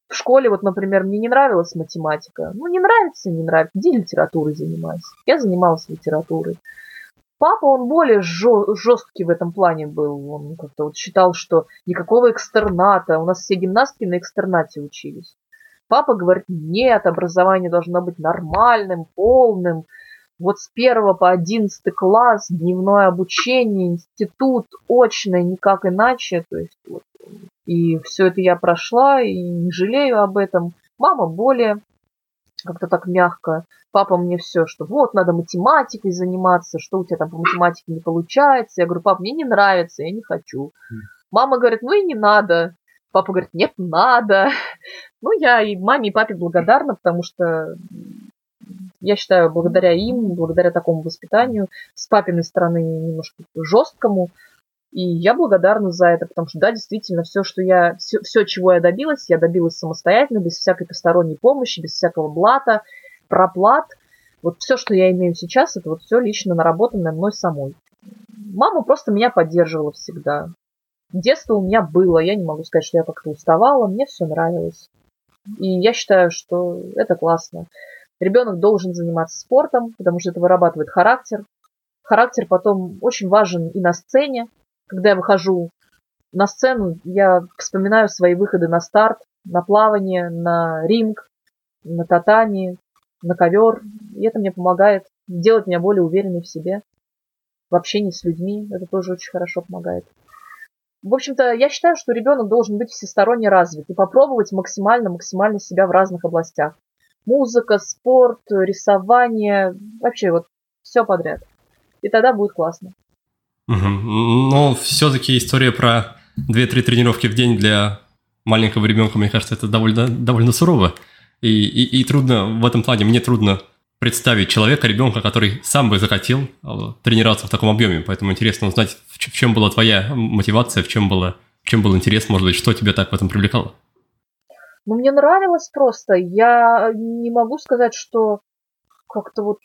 в школе, вот, например, мне не нравилась математика. Ну, не нравится, не нравится. Иди литературой занимайся. Я занималась литературой. Папа, он более жесткий в этом плане был. Он как-то вот считал, что никакого экстерната. У нас все гимнастки на экстернате учились. Папа говорит, нет, образование должно быть нормальным, полным. Вот с первого по одиннадцатый класс, дневное обучение, институт, очное, никак иначе. То есть вот и все это я прошла, и не жалею об этом. Мама более как-то так мягко. Папа мне все, что вот, надо математикой заниматься, что у тебя там по математике не получается. Я говорю, пап, мне не нравится, я не хочу. Мама говорит, ну и не надо. Папа говорит, нет, надо. Ну, я и маме, и папе благодарна, потому что я считаю, благодаря им, благодаря такому воспитанию, с папиной стороны немножко жесткому, и я благодарна за это, потому что, да, действительно, все, что я, все, все, чего я добилась, я добилась самостоятельно, без всякой посторонней помощи, без всякого блата, проплат. Вот все, что я имею сейчас, это вот все лично наработанное мной самой. Мама просто меня поддерживала всегда. Детство у меня было, я не могу сказать, что я как-то уставала, мне все нравилось. И я считаю, что это классно. Ребенок должен заниматься спортом, потому что это вырабатывает характер. Характер потом очень важен и на сцене, когда я выхожу на сцену, я вспоминаю свои выходы на старт, на плавание, на ринг, на татами, на ковер. И это мне помогает делать меня более уверенной в себе, в общении с людьми. Это тоже очень хорошо помогает. В общем-то, я считаю, что ребенок должен быть всесторонне развит и попробовать максимально-максимально себя в разных областях. Музыка, спорт, рисование, вообще вот все подряд. И тогда будет классно. Угу. Но все-таки история про 2-3 тренировки в день для маленького ребенка, мне кажется, это довольно, довольно сурово. И, и, и трудно в этом плане, мне трудно представить человека, ребенка, который сам бы захотел а, тренироваться в таком объеме. Поэтому интересно узнать, в чем была твоя мотивация, в чем, было, в чем был интерес, может быть, что тебя так в этом привлекало? Ну, мне нравилось просто. Я не могу сказать, что как-то вот...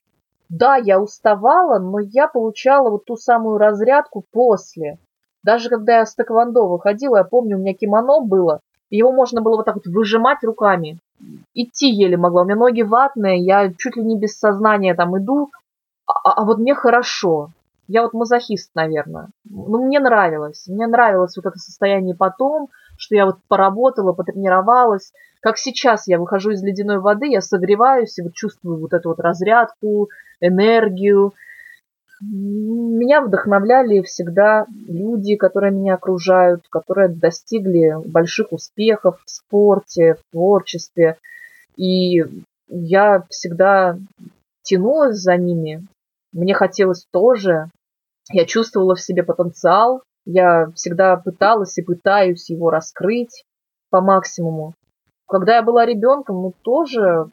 Да, я уставала, но я получала вот ту самую разрядку после. Даже когда я с тэквондо выходила, я помню, у меня кимоно было, его можно было вот так вот выжимать руками. Идти еле могла. У меня ноги ватные, я чуть ли не без сознания там иду. А, а вот мне хорошо. Я вот мазохист, наверное. Ну, мне нравилось. Мне нравилось вот это состояние потом, что я вот поработала, потренировалась. Как сейчас я выхожу из ледяной воды, я согреваюсь и вот чувствую вот эту вот разрядку, энергию. Меня вдохновляли всегда люди, которые меня окружают, которые достигли больших успехов в спорте, в творчестве. И я всегда тянулась за ними. Мне хотелось тоже. Я чувствовала в себе потенциал. Я всегда пыталась и пытаюсь его раскрыть по максимуму. Когда я была ребенком, ну тоже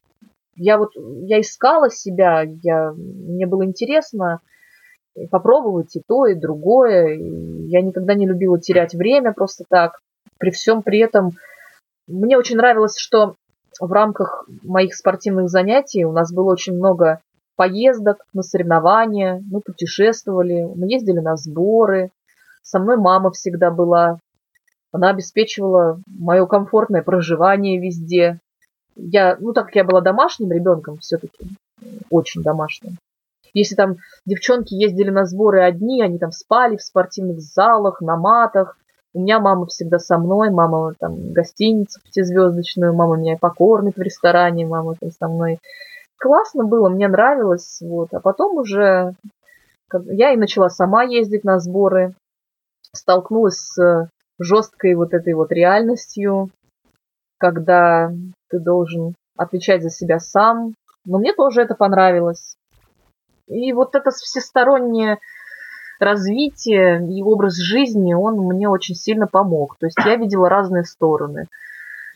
я вот я искала себя, я, мне было интересно попробовать и то, и другое. Я никогда не любила терять время просто так. При всем при этом мне очень нравилось, что в рамках моих спортивных занятий у нас было очень много поездок на соревнования, мы путешествовали, мы ездили на сборы. Со мной мама всегда была. Она обеспечивала мое комфортное проживание везде. Я, ну так как я была домашним ребенком все-таки, очень домашним, если там девчонки ездили на сборы одни, они там спали в спортивных залах, на матах. У меня мама всегда со мной, мама там гостиницу пятизвездочную, мама меня покормит в ресторане, мама там со мной. Классно было, мне нравилось, вот. А потом уже я и начала сама ездить на сборы, столкнулась с жесткой вот этой вот реальностью, когда ты должен отвечать за себя сам. Но мне тоже это понравилось. И вот это всестороннее развитие и образ жизни, он мне очень сильно помог. То есть я видела разные стороны.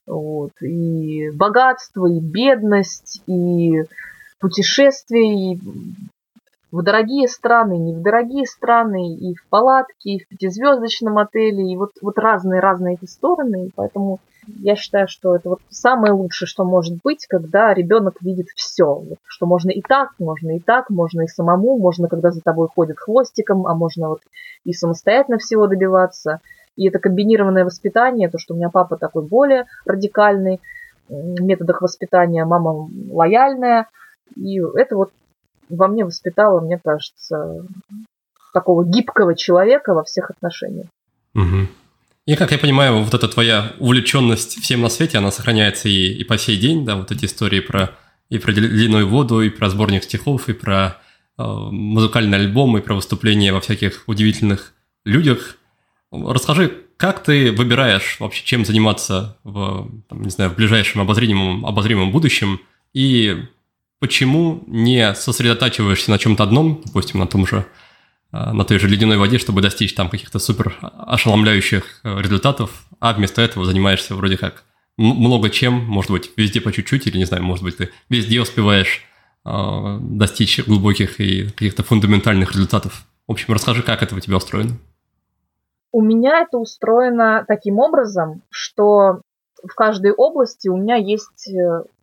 Вот. И богатство, и бедность, и путешествия, и в дорогие страны, не в дорогие страны, и в палатке, и в пятизвездочном отеле, и вот, вот разные-разные эти стороны. И поэтому я считаю, что это вот самое лучшее, что может быть, когда ребенок видит все. Что можно и так, можно и так, можно и самому, можно, когда за тобой ходит хвостиком, а можно вот и самостоятельно всего добиваться. И это комбинированное воспитание, то, что у меня папа такой более радикальный в методах воспитания, мама лояльная. И это вот во мне воспитало, мне кажется, такого гибкого человека во всех отношениях. Угу. И, как я понимаю, вот эта твоя увлеченность всем на свете, она сохраняется и, и по сей день, да, вот эти истории про и про ледяную воду, и про сборник стихов, и про э, музыкальный альбом, и про выступления во всяких удивительных людях. Расскажи, как ты выбираешь вообще, чем заниматься в, там, не знаю, в ближайшем обозримом, обозримом будущем, и почему не сосредотачиваешься на чем-то одном, допустим, на том же Э, на той же ледяной воде, чтобы достичь там каких-то супер ошеломляющих э, результатов, а вместо этого занимаешься вроде как много чем, может быть, везде по чуть-чуть, или, не знаю, может быть, ты везде успеваешь э, достичь глубоких и каких-то фундаментальных результатов. В общем, расскажи, как это у тебя устроено. У меня это устроено таким образом, что в каждой области у меня есть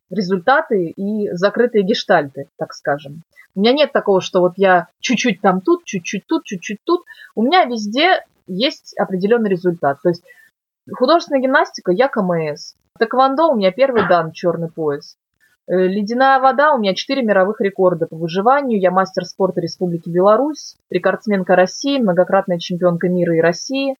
результаты и закрытые гештальты, так скажем. У меня нет такого, что вот я чуть-чуть там тут, чуть-чуть тут, чуть-чуть тут. У меня везде есть определенный результат. То есть художественная гимнастика, я КМС. Тэквондо у меня первый дан, черный пояс. Э, ледяная вода, у меня четыре мировых рекорда по выживанию. Я мастер спорта Республики Беларусь, рекордсменка России, многократная чемпионка мира и России.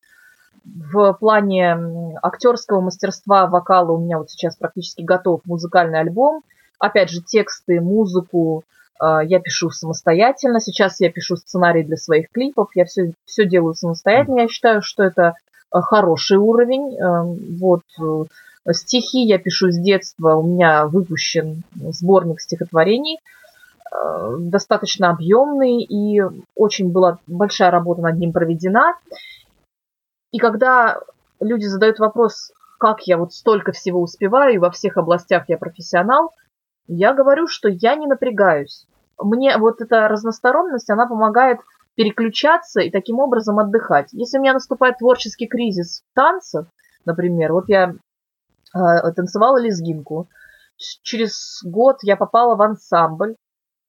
В плане актерского мастерства, вокала у меня вот сейчас практически готов музыкальный альбом. Опять же, тексты, музыку, а, я пишу самостоятельно. Сейчас я пишу сценарий для своих клипов. Я все, все делаю самостоятельно. Я считаю, что это а, хороший уровень. А, вот э, стихи я пишу с детства. У меня выпущен сборник стихотворений достаточно объемный, и очень была большая работа над ним проведена. И когда люди задают вопрос, как я вот столько всего успеваю, и во всех областях я профессионал, я говорю, что я не напрягаюсь. Мне вот эта разносторонность, она помогает переключаться и таким образом отдыхать. Если у меня наступает творческий кризис танцев, например, вот я э, танцевала лезгинку, через год я попала в ансамбль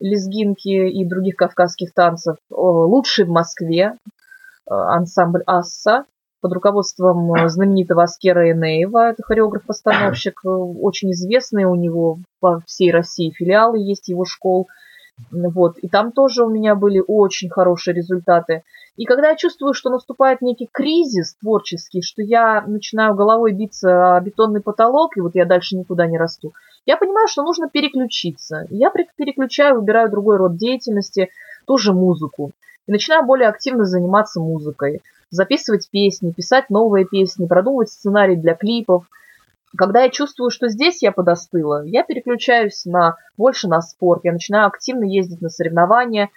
лезгинки и других кавказских танцев, лучший в Москве, э, ансамбль Асса, под руководством э, знаменитого Аскера Энеева, это хореограф-постановщик, очень известный, у него по всей России филиалы есть его школ – вот. И там тоже у меня были очень хорошие результаты. И когда я чувствую, что наступает некий кризис творческий, что я начинаю головой биться о бетонный потолок, и вот я дальше никуда не расту, я понимаю, что нужно переключиться. Я переключаю, выбираю другой род деятельности, тоже музыку. И начинаю более активно заниматься музыкой. Записывать песни, писать новые песни, продумывать сценарий для клипов – когда я чувствую, что здесь я подостыла, я переключаюсь на больше на спорт, я начинаю активно ездить на соревнования.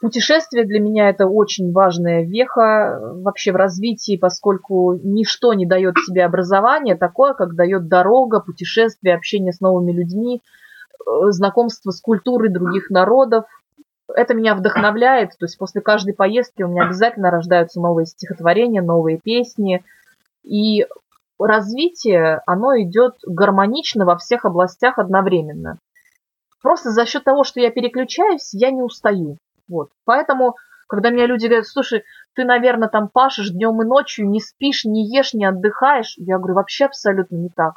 Путешествие для меня это очень важная веха вообще в развитии, поскольку ничто не дает тебе образование такое, как дает дорога, путешествие, общение с новыми людьми, э, знакомство с культурой других народов. Это меня вдохновляет, то есть после каждой поездки у меня обязательно рождаются новые стихотворения, новые песни. И развитие, оно идет гармонично во всех областях одновременно. Просто за счет того, что я переключаюсь, я не устаю. Вот. Поэтому, когда мне люди говорят, слушай, ты, наверное, там пашешь днем и ночью, не спишь, не ешь, не отдыхаешь, я говорю, вообще абсолютно не так.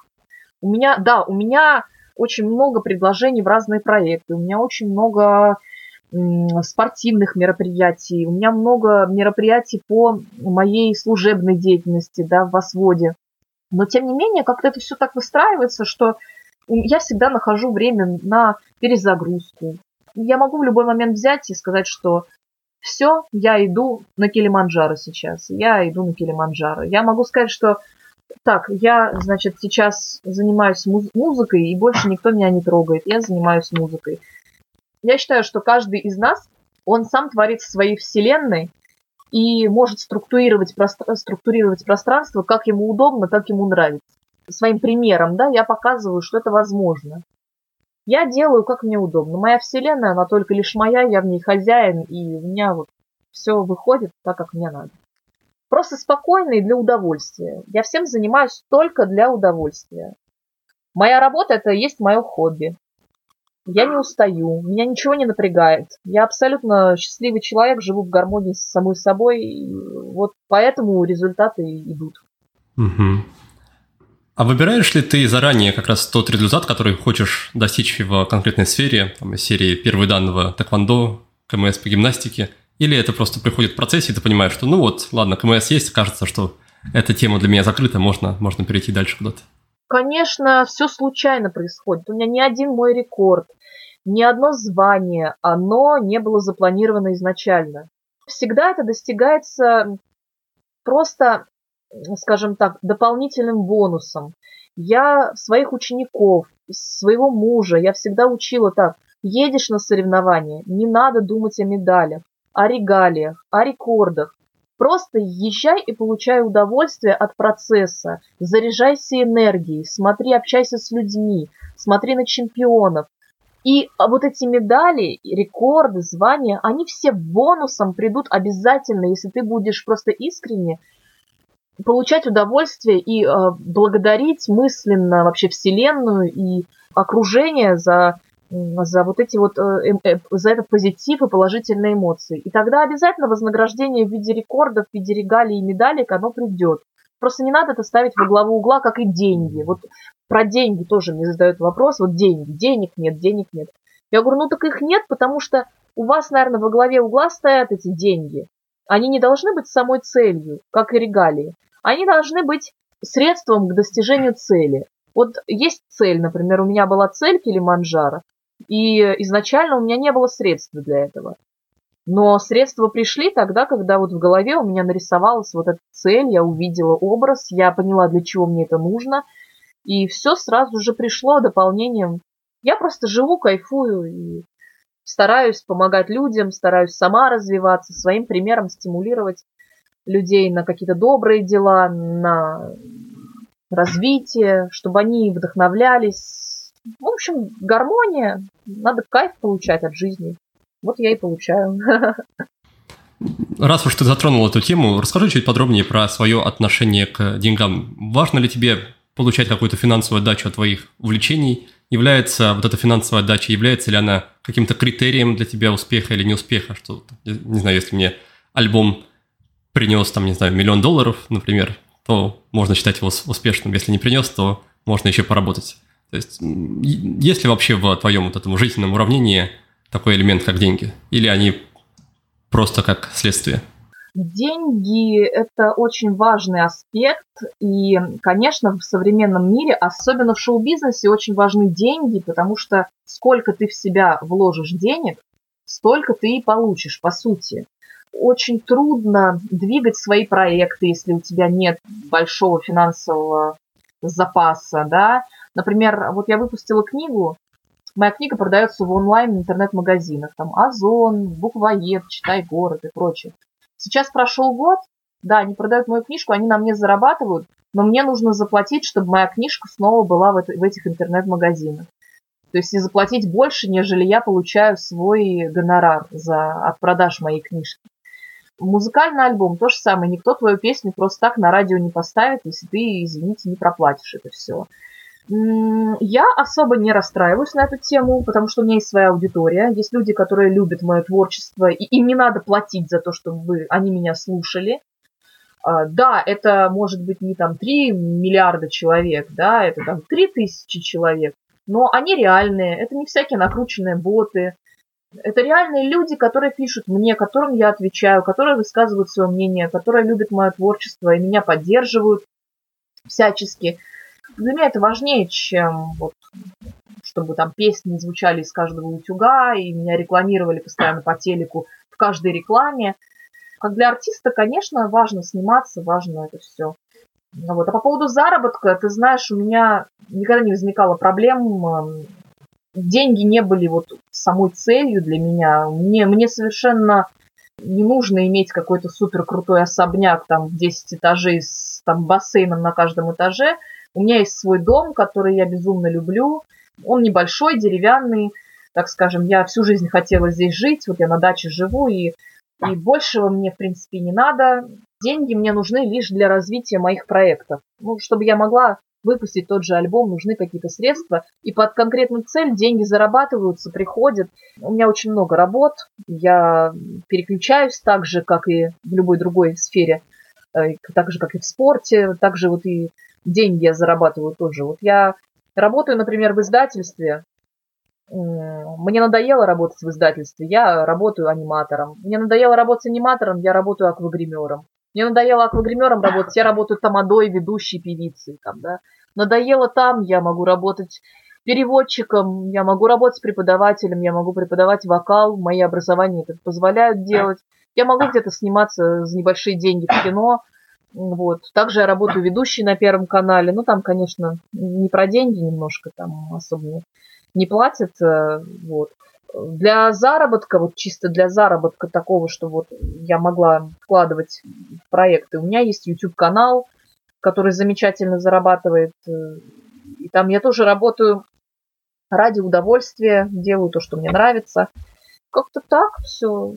У меня, да, у меня очень много предложений в разные проекты, у меня очень много спортивных мероприятий, у меня много мероприятий по моей служебной деятельности, да, в Осводе. Но, тем не менее, как-то это все так выстраивается, что я всегда нахожу время на перезагрузку. Я могу в любой момент взять и сказать, что все, я иду на Килиманджаро сейчас. Я иду на Килиманджаро. Я могу сказать, что так, я, значит, сейчас занимаюсь муз- музыкой, и больше никто меня не трогает. Я занимаюсь музыкой. Я считаю, что каждый из нас, он сам творит в своей вселенной, и может структурировать, пространство, структурировать пространство как ему удобно, как ему нравится. Своим примером, да, я показываю, что это возможно. Я делаю, как мне удобно. Моя вселенная, она только лишь моя, я в ней хозяин, и у меня вот все выходит так, как мне надо. Просто спокойно и для удовольствия. Я всем занимаюсь только для удовольствия. Моя работа это и есть мое хобби. Я не устаю, меня ничего не напрягает. Я абсолютно счастливый человек, живу в гармонии с самой собой. И вот поэтому результаты идут. Угу. А выбираешь ли ты заранее как раз тот результат, который хочешь достичь в конкретной сфере, там, из серии первые данного тэквондо, КМС по гимнастике, или это просто приходит в процессе, и ты понимаешь, что ну вот, ладно, КМС есть, кажется, что эта тема для меня закрыта, можно, можно перейти дальше куда-то? Конечно, все случайно происходит. У меня ни один мой рекорд, ни одно звание, оно не было запланировано изначально. Всегда это достигается просто, скажем так, дополнительным бонусом. Я своих учеников, своего мужа, я всегда учила так. Едешь на соревнования, не надо думать о медалях, о регалиях, о рекордах. Просто езжай и получай удовольствие от процесса. Заряжайся энергией, смотри, общайся с людьми, смотри на чемпионов, и вот эти медали, рекорды, звания, они все бонусом придут обязательно, если ты будешь просто искренне получать удовольствие и э, благодарить мысленно вообще Вселенную и окружение за, за вот эти вот, э, э, за этот позитив и положительные эмоции. И тогда обязательно вознаграждение в виде рекордов, в виде регалий и медалек, оно придет. Просто не надо это ставить во главу угла, как и деньги. Вот про деньги тоже мне задают вопрос. Вот деньги, денег нет, денег нет. Я говорю, ну так их нет, потому что у вас, наверное, во главе угла стоят эти деньги. Они не должны быть самой целью, как и регалии. Они должны быть средством к достижению цели. Вот есть цель, например, у меня была цель Килиманджаро, и изначально у меня не было средств для этого. Но средства пришли тогда, когда вот в голове у меня нарисовалась вот эта цель, я увидела образ, я поняла, для чего мне это нужно, и все сразу же пришло дополнением. Я просто живу, кайфую и стараюсь помогать людям, стараюсь сама развиваться, своим примером стимулировать людей на какие-то добрые дела, на развитие, чтобы они вдохновлялись. В общем, гармония. Надо кайф получать от жизни. Вот я и получаю. Раз уж ты затронул эту тему, расскажи чуть подробнее про свое отношение к деньгам. Важно ли тебе получать какую-то финансовую отдачу от твоих увлечений? Является вот эта финансовая отдача, является ли она каким-то критерием для тебя успеха или неуспеха? Что, не знаю, если мне альбом принес, там, не знаю, миллион долларов, например, то можно считать его успешным. Если не принес, то можно еще поработать. То есть, есть ли вообще в твоем вот этом жизненном уравнении такой элемент, как деньги? Или они просто как следствие? Деньги – это очень важный аспект, и, конечно, в современном мире, особенно в шоу-бизнесе, очень важны деньги, потому что сколько ты в себя вложишь денег, столько ты и получишь, по сути. Очень трудно двигать свои проекты, если у тебя нет большого финансового запаса, да. Например, вот я выпустила книгу, Моя книга продается в онлайн интернет-магазинах. Там Озон, Буквоед, Читай город и прочее. Сейчас прошел год, да, они продают мою книжку, они на мне зарабатывают, но мне нужно заплатить, чтобы моя книжка снова была в, это, в этих интернет-магазинах. То есть и заплатить больше, нежели я получаю свой гонорар за, от продаж моей книжки. Музыкальный альбом то же самое. Никто твою песню просто так на радио не поставит, если ты, извините, не проплатишь это все. Я особо не расстраиваюсь на эту тему, потому что у меня есть своя аудитория. Есть люди, которые любят мое творчество, и им не надо платить за то, чтобы они меня слушали. А, да, это может быть не там 3 миллиарда человек, да, это там 3 тысячи человек, но они реальные, это не всякие накрученные боты. Это реальные люди, которые пишут мне, которым я отвечаю, которые высказывают свое мнение, которые любят мое творчество и меня поддерживают всячески для меня это важнее, чем вот, чтобы там песни звучали из каждого утюга, и меня рекламировали постоянно по телеку в каждой рекламе. Как для артиста, конечно, важно сниматься, важно это все. Вот. А по поводу заработка, ты знаешь, у меня никогда не возникало проблем. Деньги не были вот самой целью для меня. Мне, мне совершенно не нужно иметь какой-то супер крутой особняк там в 10 этажей с там, бассейном на каждом этаже – у меня есть свой дом, который я безумно люблю. Он небольшой, деревянный. Так скажем, я всю жизнь хотела здесь жить. Вот я на даче живу, и, и большего мне, в принципе, не надо. Деньги мне нужны лишь для развития моих проектов. Ну, чтобы я могла выпустить тот же альбом, нужны какие-то средства. И под конкретную цель деньги зарабатываются, приходят. У меня очень много работ. Я переключаюсь так же, как и в любой другой сфере. Э, так же, как и в спорте. Так же вот и деньги я зарабатываю тоже. Вот я работаю, например, в издательстве. Мне надоело работать в издательстве, я работаю аниматором. Мне надоело работать аниматором, я работаю аквагримером. Мне надоело аквагримером работать, я работаю тамадой, ведущей певицей. Там, да. Надоело там, я могу работать переводчиком, я могу работать преподавателем, я могу преподавать вокал, мои образования это позволяют делать. Я могу где-то сниматься за небольшие деньги в кино, вот. Также я работаю ведущей на Первом канале. Ну, там, конечно, не про деньги немножко, там особо не, не платят. Э, вот. Для заработка, вот чисто для заработка такого, что вот я могла вкладывать в проекты, у меня есть YouTube-канал, который замечательно зарабатывает. Э, и там я тоже работаю ради удовольствия, делаю то, что мне нравится. Как-то так все.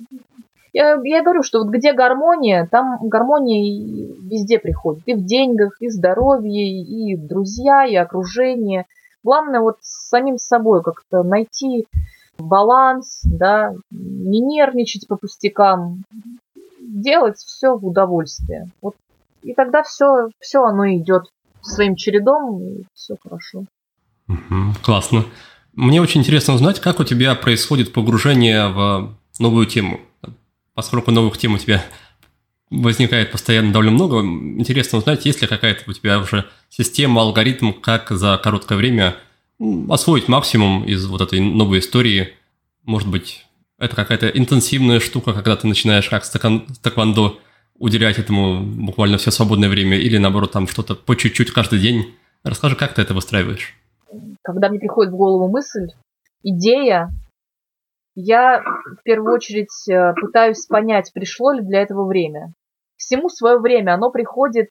Я, я говорю, что вот где гармония, там гармония везде приходит. И в деньгах, и здоровье, и друзья, и окружение. Главное вот с самим собой как-то найти баланс, да, не нервничать по пустякам, делать все в удовольствие. Вот, и тогда все, все оно идет своим чередом, и все хорошо. классно. Мне очень интересно узнать, как у тебя происходит погружение в новую тему поскольку новых тем у тебя возникает постоянно довольно много, интересно узнать, есть ли какая-то у тебя уже система, алгоритм, как за короткое время освоить максимум из вот этой новой истории. Может быть, это какая-то интенсивная штука, когда ты начинаешь как с тэквондо уделять этому буквально все свободное время, или наоборот, там что-то по чуть-чуть каждый день. Расскажи, как ты это выстраиваешь? Когда мне приходит в голову мысль, идея, я в первую очередь э, пытаюсь понять, пришло ли для этого время. Всему свое время, оно приходит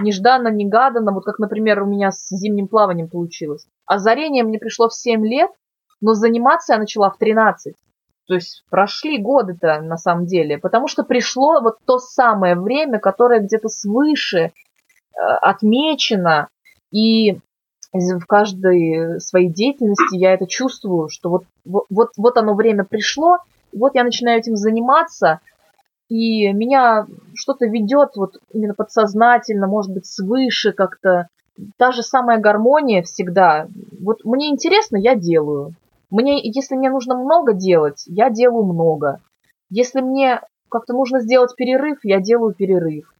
нежданно-негаданно, вот как, например, у меня с зимним плаванием получилось. Озарение мне пришло в 7 лет, но заниматься я начала в 13. То есть прошли годы-то на самом деле, потому что пришло вот то самое время, которое где-то свыше э, отмечено, и в каждой своей деятельности я это чувствую, что вот, вот, вот оно время пришло, вот я начинаю этим заниматься, и меня что-то ведет вот именно подсознательно, может быть, свыше как-то. Та же самая гармония всегда. Вот мне интересно, я делаю. Мне, если мне нужно много делать, я делаю много. Если мне как-то нужно сделать перерыв, я делаю перерыв.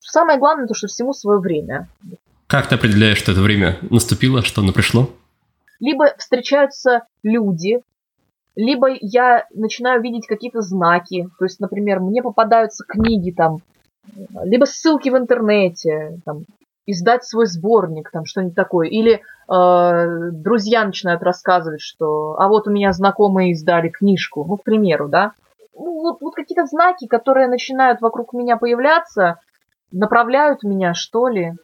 Самое главное, то, что всему свое время. Как ты определяешь, что это время наступило, что оно пришло? Либо встречаются люди, либо я начинаю видеть какие-то знаки, то есть, например, мне попадаются книги там, либо ссылки в интернете, там, издать свой сборник, там что-нибудь такое, или э, друзья начинают рассказывать, что, а вот у меня знакомые издали книжку, ну, к примеру, да, ну, вот, вот какие-то знаки, которые начинают вокруг меня появляться, направляют меня, что ли,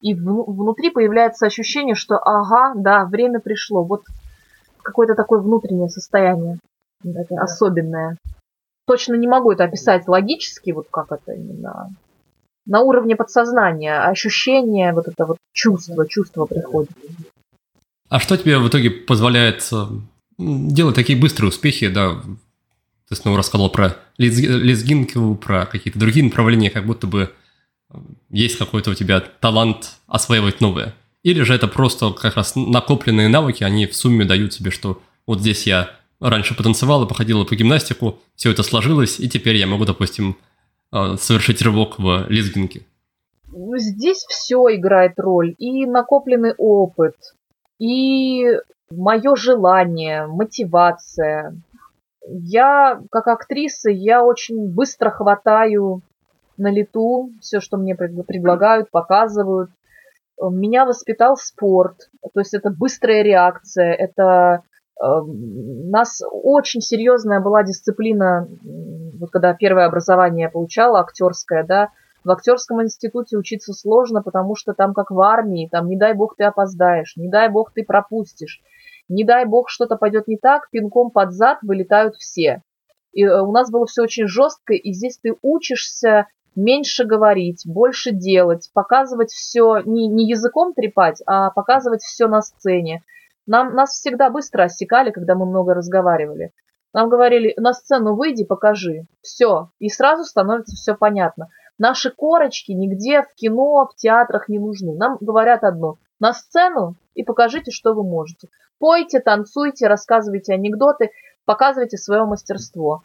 и внутри появляется ощущение, что, ага, да, время пришло, вот какое-то такое внутреннее состояние это особенное. Точно не могу это описать логически, вот как это именно на уровне подсознания, ощущение, вот это вот чувство, чувство приходит. А что тебе в итоге позволяет э, делать такие быстрые успехи, да? Ты снова рассказал про лезгинку, про какие-то другие направления, как будто бы есть какой-то у тебя талант осваивать новое. Или же это просто как раз накопленные навыки, они в сумме дают тебе, что вот здесь я раньше потанцевала, походила по гимнастику, все это сложилось, и теперь я могу, допустим, а, совершить рывок в лезгинке. Здесь все играет роль. И накопленный опыт, и мое желание, мотивация. Я, как актриса, я очень быстро хватаю на лету все, что мне предлагают, показывают. Меня воспитал спорт, то есть это быстрая реакция, это э, нас очень серьезная была дисциплина, вот когда первое образование я получала, актерское, да, в актерском институте учиться сложно, потому что там как в армии, там не дай бог ты опоздаешь, не дай бог ты пропустишь, не дай бог что-то пойдет не так, пинком под зад вылетают все. И э, у нас было все очень жестко, и здесь ты учишься меньше говорить, больше делать, показывать все, не, не языком трепать, а показывать все на сцене. Нам, нас всегда быстро осекали, когда мы много разговаривали. Нам говорили, на сцену выйди, покажи. Все. И сразу становится все понятно. Наши корочки нигде в кино, в театрах не нужны. Нам говорят одно. На сцену и покажите, что вы можете. Пойте, танцуйте, рассказывайте анекдоты, показывайте свое мастерство.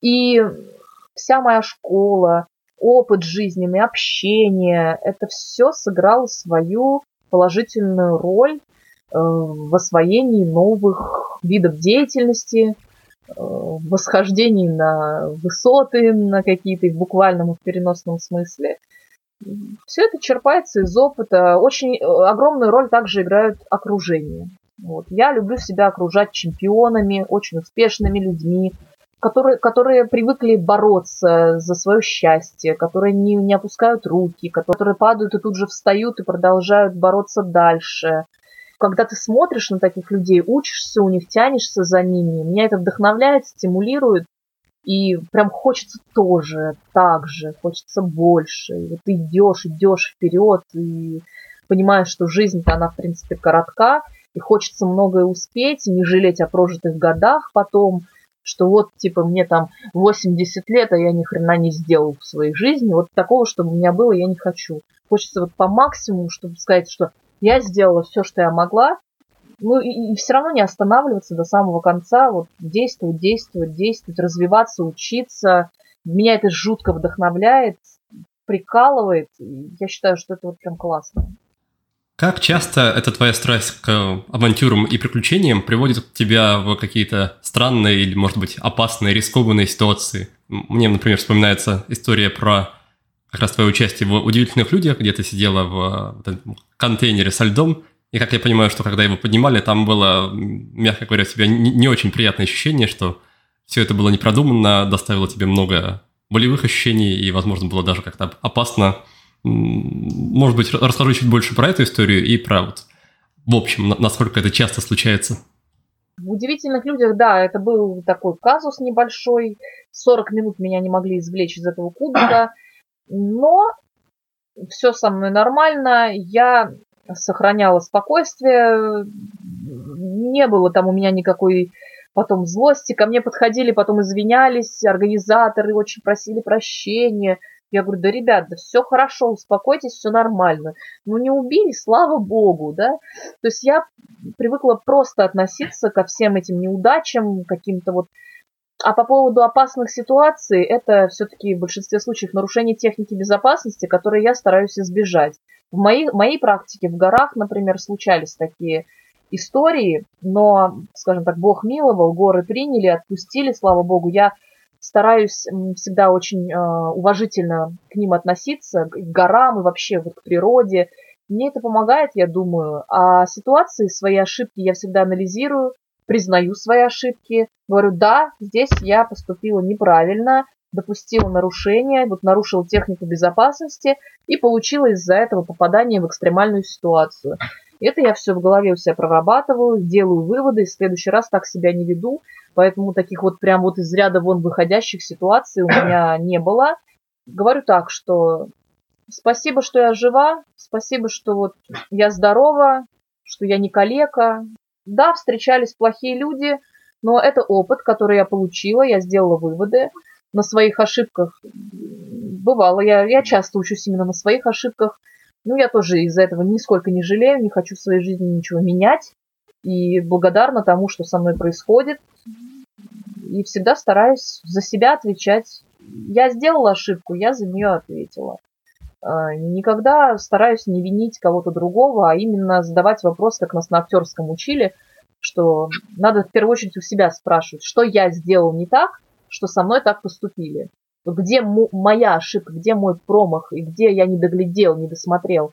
И вся моя школа, опыт жизненный, общение, это все сыграло свою положительную роль э, в освоении новых видов деятельности, э, в восхождении на высоты, на какие-то в буквальном и в переносном смысле. Все это черпается из опыта. Очень э, огромную роль также играют окружение. Вот. Я люблю себя окружать чемпионами, очень успешными людьми, которые, которые привыкли бороться за свое счастье, которые не, не опускают руки, которые падают и тут же встают и продолжают бороться дальше. Когда ты смотришь на таких людей, учишься у них, тянешься за ними, меня это вдохновляет, стимулирует, и прям хочется тоже, так же, хочется больше. И вот ты идешь, идешь вперед, и понимаешь, что жизнь-то она, в принципе, коротка, и хочется многое успеть, и не жалеть о прожитых годах потом – что вот, типа, мне там 80 лет, а я ни хрена не сделал в своей жизни. Вот такого, чтобы у меня было, я не хочу. Хочется вот по максимуму, чтобы сказать, что я сделала все, что я могла, ну и, и все равно не останавливаться до самого конца, вот действовать, действовать, действовать, развиваться, учиться. Меня это жутко вдохновляет, прикалывает. Я считаю, что это вот прям классно. Как часто эта твоя страсть к авантюрам и приключениям приводит тебя в какие-то странные или, может быть, опасные, рискованные ситуации? Мне, например, вспоминается история про как раз твое участие в «Удивительных людях», где ты сидела в контейнере со льдом, и как я понимаю, что когда его поднимали, там было, мягко говоря, у тебя не очень приятное ощущение, что все это было непродуманно, доставило тебе много болевых ощущений, и, возможно, было даже как-то опасно Может быть, расскажу чуть больше про эту историю и про вот, в общем, насколько это часто случается. В удивительных людях, да, это был такой казус небольшой. 40 минут меня не могли извлечь из этого кубика. Но все со мной нормально. Я сохраняла спокойствие. Не было там у меня никакой потом злости. Ко мне подходили, потом извинялись. Организаторы очень просили прощения. Я говорю, да, ребят, да все хорошо, успокойтесь, все нормально. Ну, не убили, слава богу, да. То есть я привыкла просто относиться ко всем этим неудачам, каким-то вот... А по поводу опасных ситуаций, это все-таки в большинстве случаев нарушение техники безопасности, которые я стараюсь избежать. В моей, моей практике в горах, например, случались такие истории, но, скажем так, Бог миловал, горы приняли, отпустили, слава богу. Я стараюсь всегда очень э, уважительно к ним относиться, к горам и вообще вот к природе. Мне это помогает, я думаю. А ситуации, свои ошибки я всегда анализирую, признаю свои ошибки, говорю, да, здесь я поступила неправильно, допустила нарушение, вот нарушила технику безопасности и получила из-за этого попадание в экстремальную ситуацию. Это я все в голове у себя прорабатываю, делаю выводы, и в следующий раз так себя не веду, поэтому таких вот прям вот из ряда вон выходящих ситуаций у меня не было. Говорю так, что спасибо, что я жива, спасибо, что вот я здорова, что я не калека. Да, встречались плохие люди, но это опыт, который я получила, я сделала выводы на своих ошибках. Бывало, я, я часто учусь именно на своих ошибках – ну, я тоже из-за этого нисколько не жалею, не хочу в своей жизни ничего менять. И благодарна тому, что со мной происходит. И всегда стараюсь за себя отвечать. Я сделала ошибку, я за нее ответила. А, никогда стараюсь не винить кого-то другого, а именно задавать вопрос, как нас на актерском учили, что надо в первую очередь у себя спрашивать, что я сделал не так, что со мной так поступили где моя ошибка, где мой промах, и где я не доглядел, не досмотрел.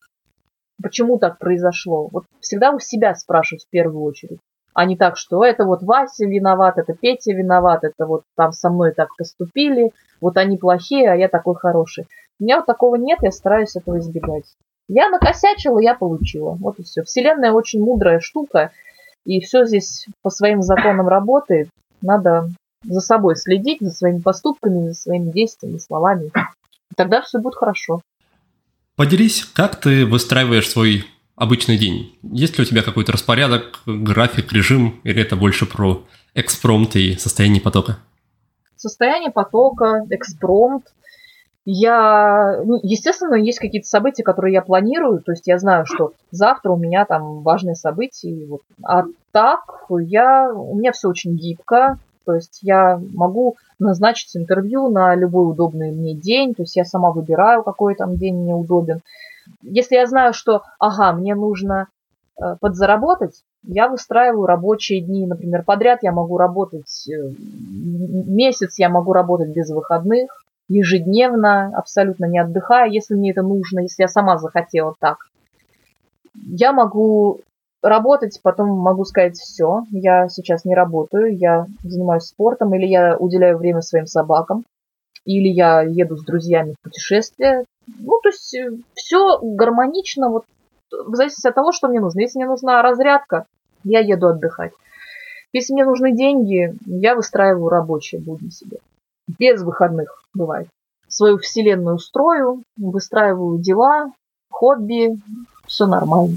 Почему так произошло? Вот всегда у себя спрашивать в первую очередь. А не так, что это вот Вася виноват, это Петя виноват, это вот там со мной так поступили, вот они плохие, а я такой хороший. У меня вот такого нет, я стараюсь этого избегать. Я накосячила, я получила. Вот и все. Вселенная очень мудрая штука, и все здесь по своим законам работает. Надо за собой следить, за своими поступками, за своими действиями, словами. тогда все будет хорошо. Поделись, как ты выстраиваешь свой обычный день? Есть ли у тебя какой-то распорядок, график, режим, или это больше про экспромт и состояние потока? Состояние потока, экспромт. Я, ну, естественно, есть какие-то события, которые я планирую, то есть я знаю, что завтра у меня там важные события, вот. а так я, у меня все очень гибко, то есть я могу назначить интервью на любой удобный мне день, то есть я сама выбираю, какой там день мне удобен. Если я знаю, что, ага, мне нужно э, подзаработать, я выстраиваю рабочие дни, например, подряд я могу работать э, месяц, я могу работать без выходных, ежедневно, абсолютно не отдыхая, если мне это нужно, если я сама захотела так. Я могу работать потом могу сказать все, я сейчас не работаю, я занимаюсь спортом, или я уделяю время своим собакам, или я еду с друзьями в путешествие. Ну, то есть э, все гармонично, вот в зависимости от того, что мне нужно. Если мне нужна разрядка, я еду отдыхать. Если мне нужны деньги, я выстраиваю рабочие будни себе. Без выходных бывает. Свою вселенную строю, выстраиваю дела, хобби, все нормально.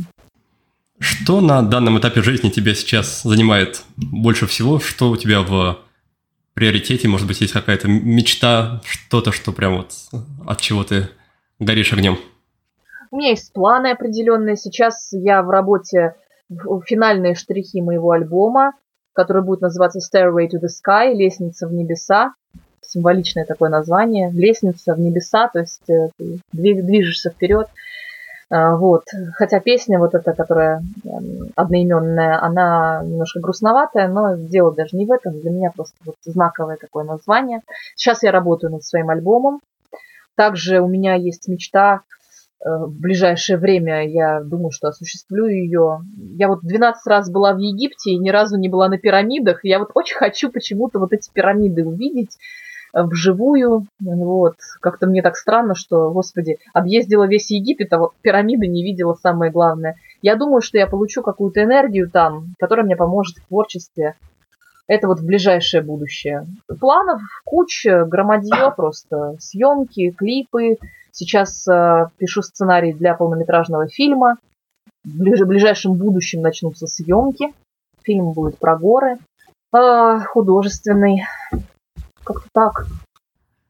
Что на данном этапе жизни тебя сейчас занимает больше всего? Что у тебя в приоритете? Может быть, есть какая-то мечта, что-то, что прям вот от чего ты горишь огнем? У меня есть планы определенные. Сейчас я в работе в финальные штрихи моего альбома, который будет называться Stairway to the Sky, Лестница в небеса. Символичное такое название. Лестница в небеса, то есть э, ты движешься вперед. А, вот. Хотя песня вот эта, которая эм, одноименная, она немножко грустноватая, но дело даже не в этом. Для меня просто вот знаковое такое название. Сейчас я работаю над своим альбомом. Также у меня есть мечта э, в ближайшее время, я думаю, что осуществлю ее. Я вот 12 раз была в Египте и ни разу не была на пирамидах. Я вот очень хочу почему-то вот эти пирамиды увидеть вживую. Вот. Как-то мне так странно, что, господи, объездила весь Египет, а вот пирамиды не видела самое главное. Я думаю, что я получу какую-то энергию там, которая мне поможет в творчестве. Это вот в ближайшее будущее. Планов куча, громадье просто. Съемки, клипы. Сейчас э, пишу сценарий для полнометражного фильма. В ближайшем будущем начнутся съемки. Фильм будет про горы. Э, художественный. Как-то так.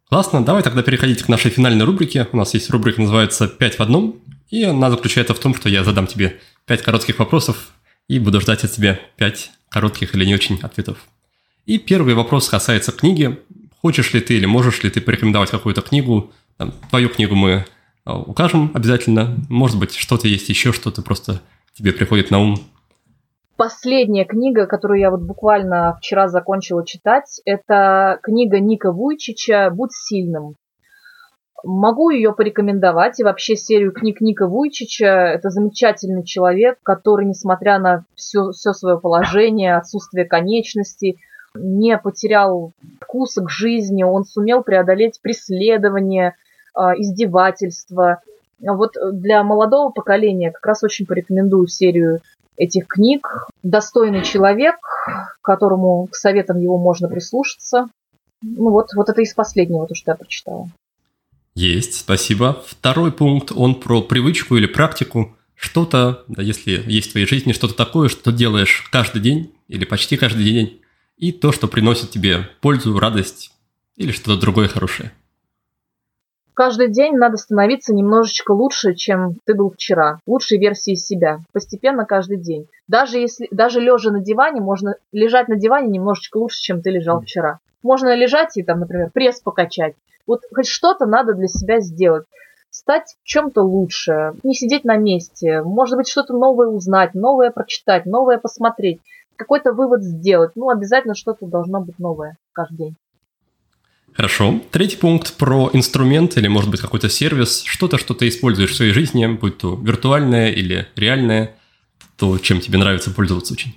Классно, давай тогда переходить к нашей финальной рубрике. У нас есть рубрика, называется «Пять в одном», и она заключается в том, что я задам тебе пять коротких вопросов и буду ждать от тебя пять коротких или не очень ответов. И первый вопрос касается книги. Хочешь ли ты или можешь ли ты порекомендовать какую-то книгу? Там, твою книгу мы а, укажем обязательно. Может быть, что-то есть еще, что-то просто тебе приходит на ум. Последняя книга, которую я вот буквально вчера закончила читать, это книга Ника Вуйчича «Будь сильным». Могу ее порекомендовать, и вообще серию книг Ника Вуйчича. Это замечательный человек, который, несмотря на все, все свое положение, отсутствие конечностей, не потерял вкуса к жизни, он сумел преодолеть преследование, а, издевательства. Вот для молодого поколения как раз очень порекомендую серию этих книг. Достойный человек, которому к советам его можно прислушаться. Ну вот, вот это из последнего, то, что я прочитала. Есть, спасибо. Второй пункт, он про привычку или практику. Что-то, да, если есть в твоей жизни что-то такое, что делаешь каждый день или почти каждый день, и то, что приносит тебе пользу, радость или что-то другое хорошее. Каждый день надо становиться немножечко лучше, чем ты был вчера. Лучшей версией себя. Постепенно каждый день. Даже если, даже лежа на диване, можно лежать на диване немножечко лучше, чем ты лежал вчера. Можно лежать и там, например, пресс покачать. Вот хоть что-то надо для себя сделать. Стать чем-то лучше, не сидеть на месте, может быть, что-то новое узнать, новое прочитать, новое посмотреть, какой-то вывод сделать. Ну, обязательно что-то должно быть новое каждый день. Хорошо. Третий пункт про инструмент или, может быть, какой-то сервис, что-то, что ты используешь в своей жизни, будь то виртуальное или реальное, то, чем тебе нравится пользоваться очень.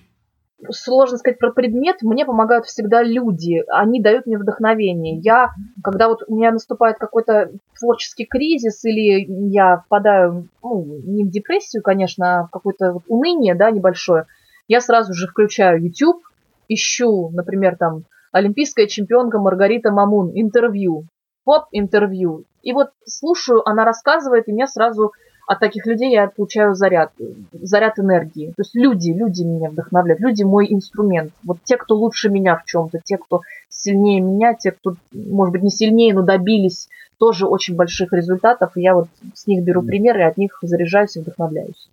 Сложно сказать про предмет. Мне помогают всегда люди. Они дают мне вдохновение. Я, когда вот у меня наступает какой-то творческий кризис или я впадаю, ну, не в депрессию, конечно, а в какое-то уныние, да, небольшое, я сразу же включаю YouTube, ищу, например, там олимпийская чемпионка Маргарита Мамун, интервью. Оп, интервью. И вот слушаю, она рассказывает, и меня сразу от таких людей я получаю заряд, заряд энергии. То есть люди, люди меня вдохновляют, люди мой инструмент. Вот те, кто лучше меня в чем-то, те, кто сильнее меня, те, кто, может быть, не сильнее, но добились тоже очень больших результатов. И я вот с них беру примеры, от них заряжаюсь и вдохновляюсь.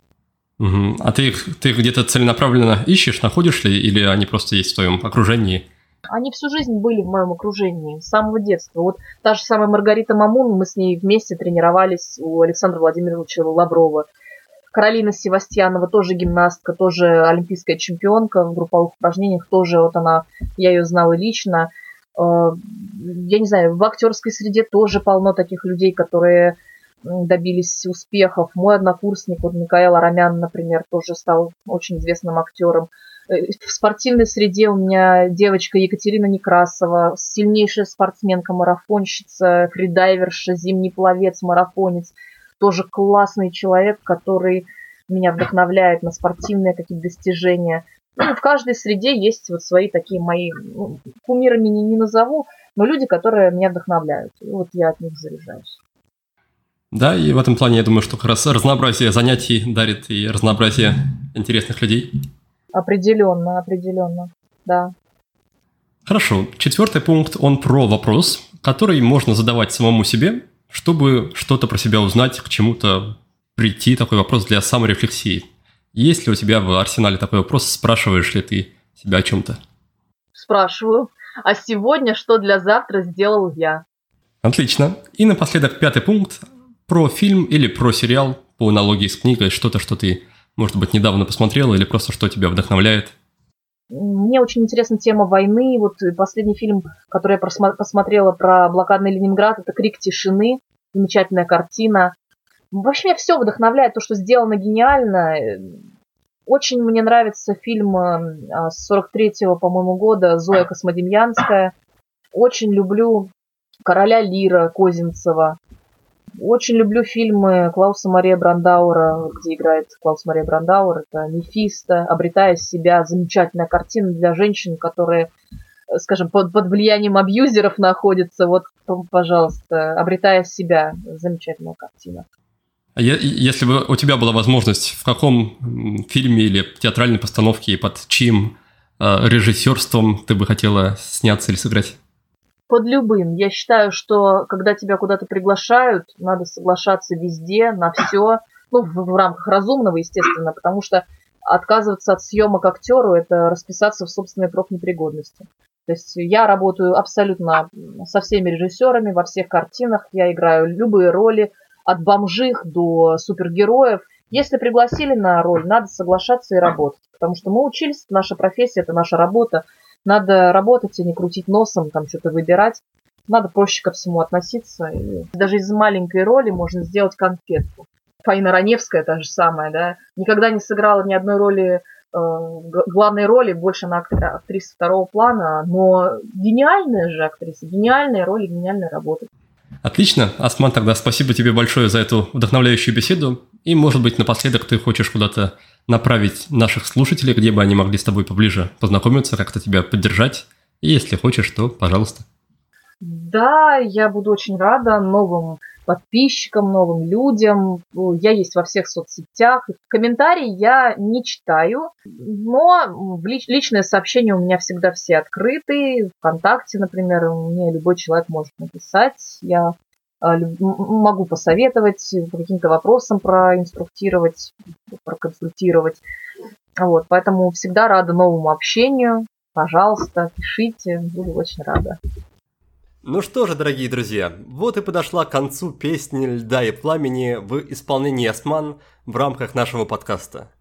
Угу. А ты их, ты их где-то целенаправленно ищешь, находишь ли, или они просто есть в твоем окружении? Они всю жизнь были в моем окружении, с самого детства. Вот та же самая Маргарита Мамун, мы с ней вместе тренировались у Александра Владимировича Лаврова. Каролина Севастьянова тоже гимнастка, тоже олимпийская чемпионка в групповых упражнениях, тоже вот она, я ее знала лично. Э, я не знаю, в актерской среде тоже полно таких людей, которые добились успехов. Мой однокурсник, вот Микаэл Арамян, например, тоже стал очень известным актером. Э, в спортивной среде у меня девочка Екатерина Некрасова, сильнейшая спортсменка, марафонщица, фридайверша, зимний пловец, марафонец. Тоже классный человек, который меня вдохновляет на спортивные какие-то достижения. Ну, в каждой среде есть вот свои такие мои, ну, кумирами не, не назову, но люди, которые меня вдохновляют. И вот я от них заряжаюсь. Да, и в этом плане я думаю, что как раз разнообразие занятий дарит и разнообразие интересных людей. Определенно, определенно, да. Хорошо. Четвертый пункт, он про вопрос, который можно задавать самому себе, чтобы что-то про себя узнать, к чему-то прийти, такой вопрос для саморефлексии. Есть ли у тебя в арсенале такой вопрос, спрашиваешь ли ты себя о чем-то? Спрашиваю. А сегодня что для завтра сделал я? Отлично. И напоследок пятый пункт про фильм или про сериал по аналогии с книгой, что-то, что ты может быть, недавно посмотрела или просто что тебя вдохновляет? Мне очень интересна тема войны. Вот последний фильм, который я посмотрела про блокадный Ленинград, это «Крик тишины». Замечательная картина. Вообще меня все вдохновляет, то, что сделано гениально. Очень мне нравится фильм э, с 43-го, по-моему, года «Зоя Космодемьянская». Очень люблю Короля Лира Козинцева. Очень люблю фильмы Клауса Мария Брандаура, где играет Клаус Мария Брандауэр. Это «Мефисто», «Обретая себя», замечательная картина для женщин, которые, скажем, под, под влиянием абьюзеров находятся. Вот, пожалуйста, «Обретая себя», замечательная картина. А если бы у тебя была возможность, в каком фильме или театральной постановке и под чьим э, режиссерством ты бы хотела сняться или сыграть? Под любым. Я считаю, что когда тебя куда-то приглашают, надо соглашаться везде, на все, ну, в, в рамках разумного, естественно, потому что отказываться от съемок актеру – это расписаться в собственной профнепригодности. То есть я работаю абсолютно со всеми режиссерами во всех картинах, я играю любые роли, от бомжих до супергероев. Если пригласили на роль, надо соглашаться и работать, потому что мы учились, наша профессия – это наша работа, надо работать, а не крутить носом, там что-то выбирать. Надо проще ко всему относиться. И даже из маленькой роли можно сделать конфетку. Фаина Раневская та же самая, да, никогда не сыграла ни одной роли, э, главной роли, больше она актриса второго плана, но гениальная же актриса, гениальная роль гениальная работа. Отлично. Асман, тогда спасибо тебе большое за эту вдохновляющую беседу. И, может быть, напоследок ты хочешь куда-то направить наших слушателей, где бы они могли с тобой поближе познакомиться, как-то тебя поддержать. И если хочешь, то пожалуйста. Да, я буду очень рада новым подписчикам, новым людям. Я есть во всех соцсетях. Комментарии я не читаю, но личные сообщения у меня всегда все открыты. Вконтакте, например, мне любой человек может написать. Я а, могу посоветовать, по каким-то вопросам проинструктировать, проконсультировать. Вот, поэтому всегда рада новому общению. Пожалуйста, пишите, буду очень рада. Ну что же, дорогие друзья, вот и подошла к концу песни «Льда и пламени» в исполнении Осман в рамках нашего подкаста.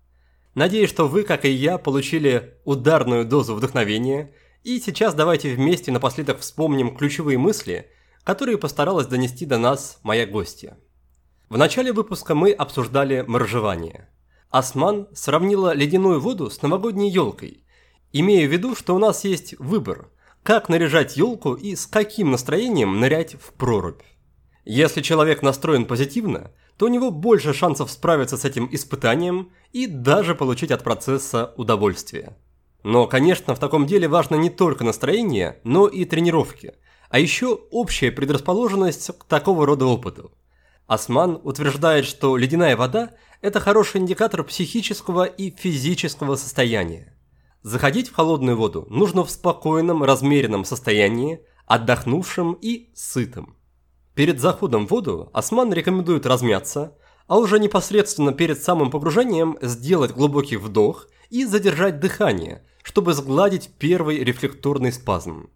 Надеюсь, что вы, как и я, получили ударную дозу вдохновения, и сейчас давайте вместе напоследок вспомним ключевые мысли – которые постаралась донести до нас моя гостья. В начале выпуска мы обсуждали моржевание. Осман сравнила ледяную воду с новогодней елкой, имея в виду, что у нас есть выбор, как наряжать елку и с каким настроением нырять в прорубь. Если человек настроен позитивно, то у него больше шансов справиться с этим испытанием и даже получить от процесса удовольствие. Но, конечно, в таком деле важно не только настроение, но и тренировки, а еще общая предрасположенность к такого рода опыту. Осман утверждает, что ледяная вода – это хороший индикатор психического и физического состояния. Заходить в холодную воду нужно в спокойном, размеренном состоянии, отдохнувшем и сытым. Перед заходом в воду Осман рекомендует размяться, а уже непосредственно перед самым погружением сделать глубокий вдох и задержать дыхание, чтобы сгладить первый рефлекторный спазм.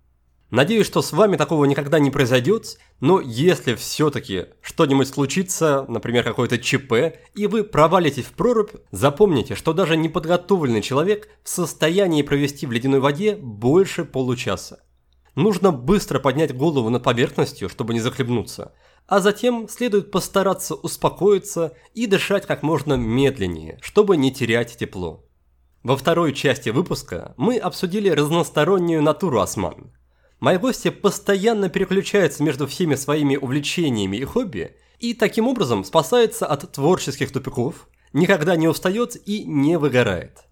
Надеюсь, что с вами такого никогда не произойдет, но если все-таки что-нибудь случится, например, какое-то ЧП, и вы провалитесь в прорубь, запомните, что даже неподготовленный человек в состоянии провести в ледяной воде больше получаса. Нужно быстро поднять голову над поверхностью, чтобы не захлебнуться, а затем следует постараться успокоиться и дышать как можно медленнее, чтобы не терять тепло. Во второй части выпуска мы обсудили разностороннюю натуру осман – Мои гости постоянно переключаются между всеми своими увлечениями и хобби и таким образом спасается от творческих тупиков, никогда не устает и не выгорает.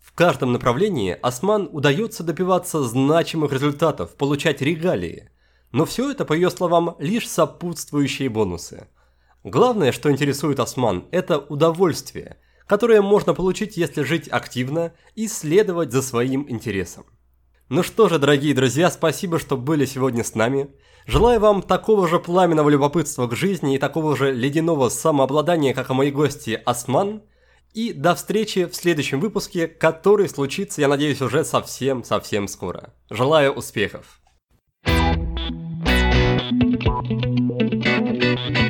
В каждом направлении Осман удается добиваться значимых результатов, получать регалии. Но все это, по ее словам, лишь сопутствующие бонусы. Главное, что интересует Осман, это удовольствие, которое можно получить, если жить активно и следовать за своим интересом. Ну что же, дорогие друзья, спасибо, что были сегодня с нами. Желаю вам такого же пламенного любопытства к жизни и такого же ледяного самообладания, как и мои гости Осман. И до встречи в следующем выпуске, который случится, я надеюсь, уже совсем-совсем скоро. Желаю успехов! Thank you.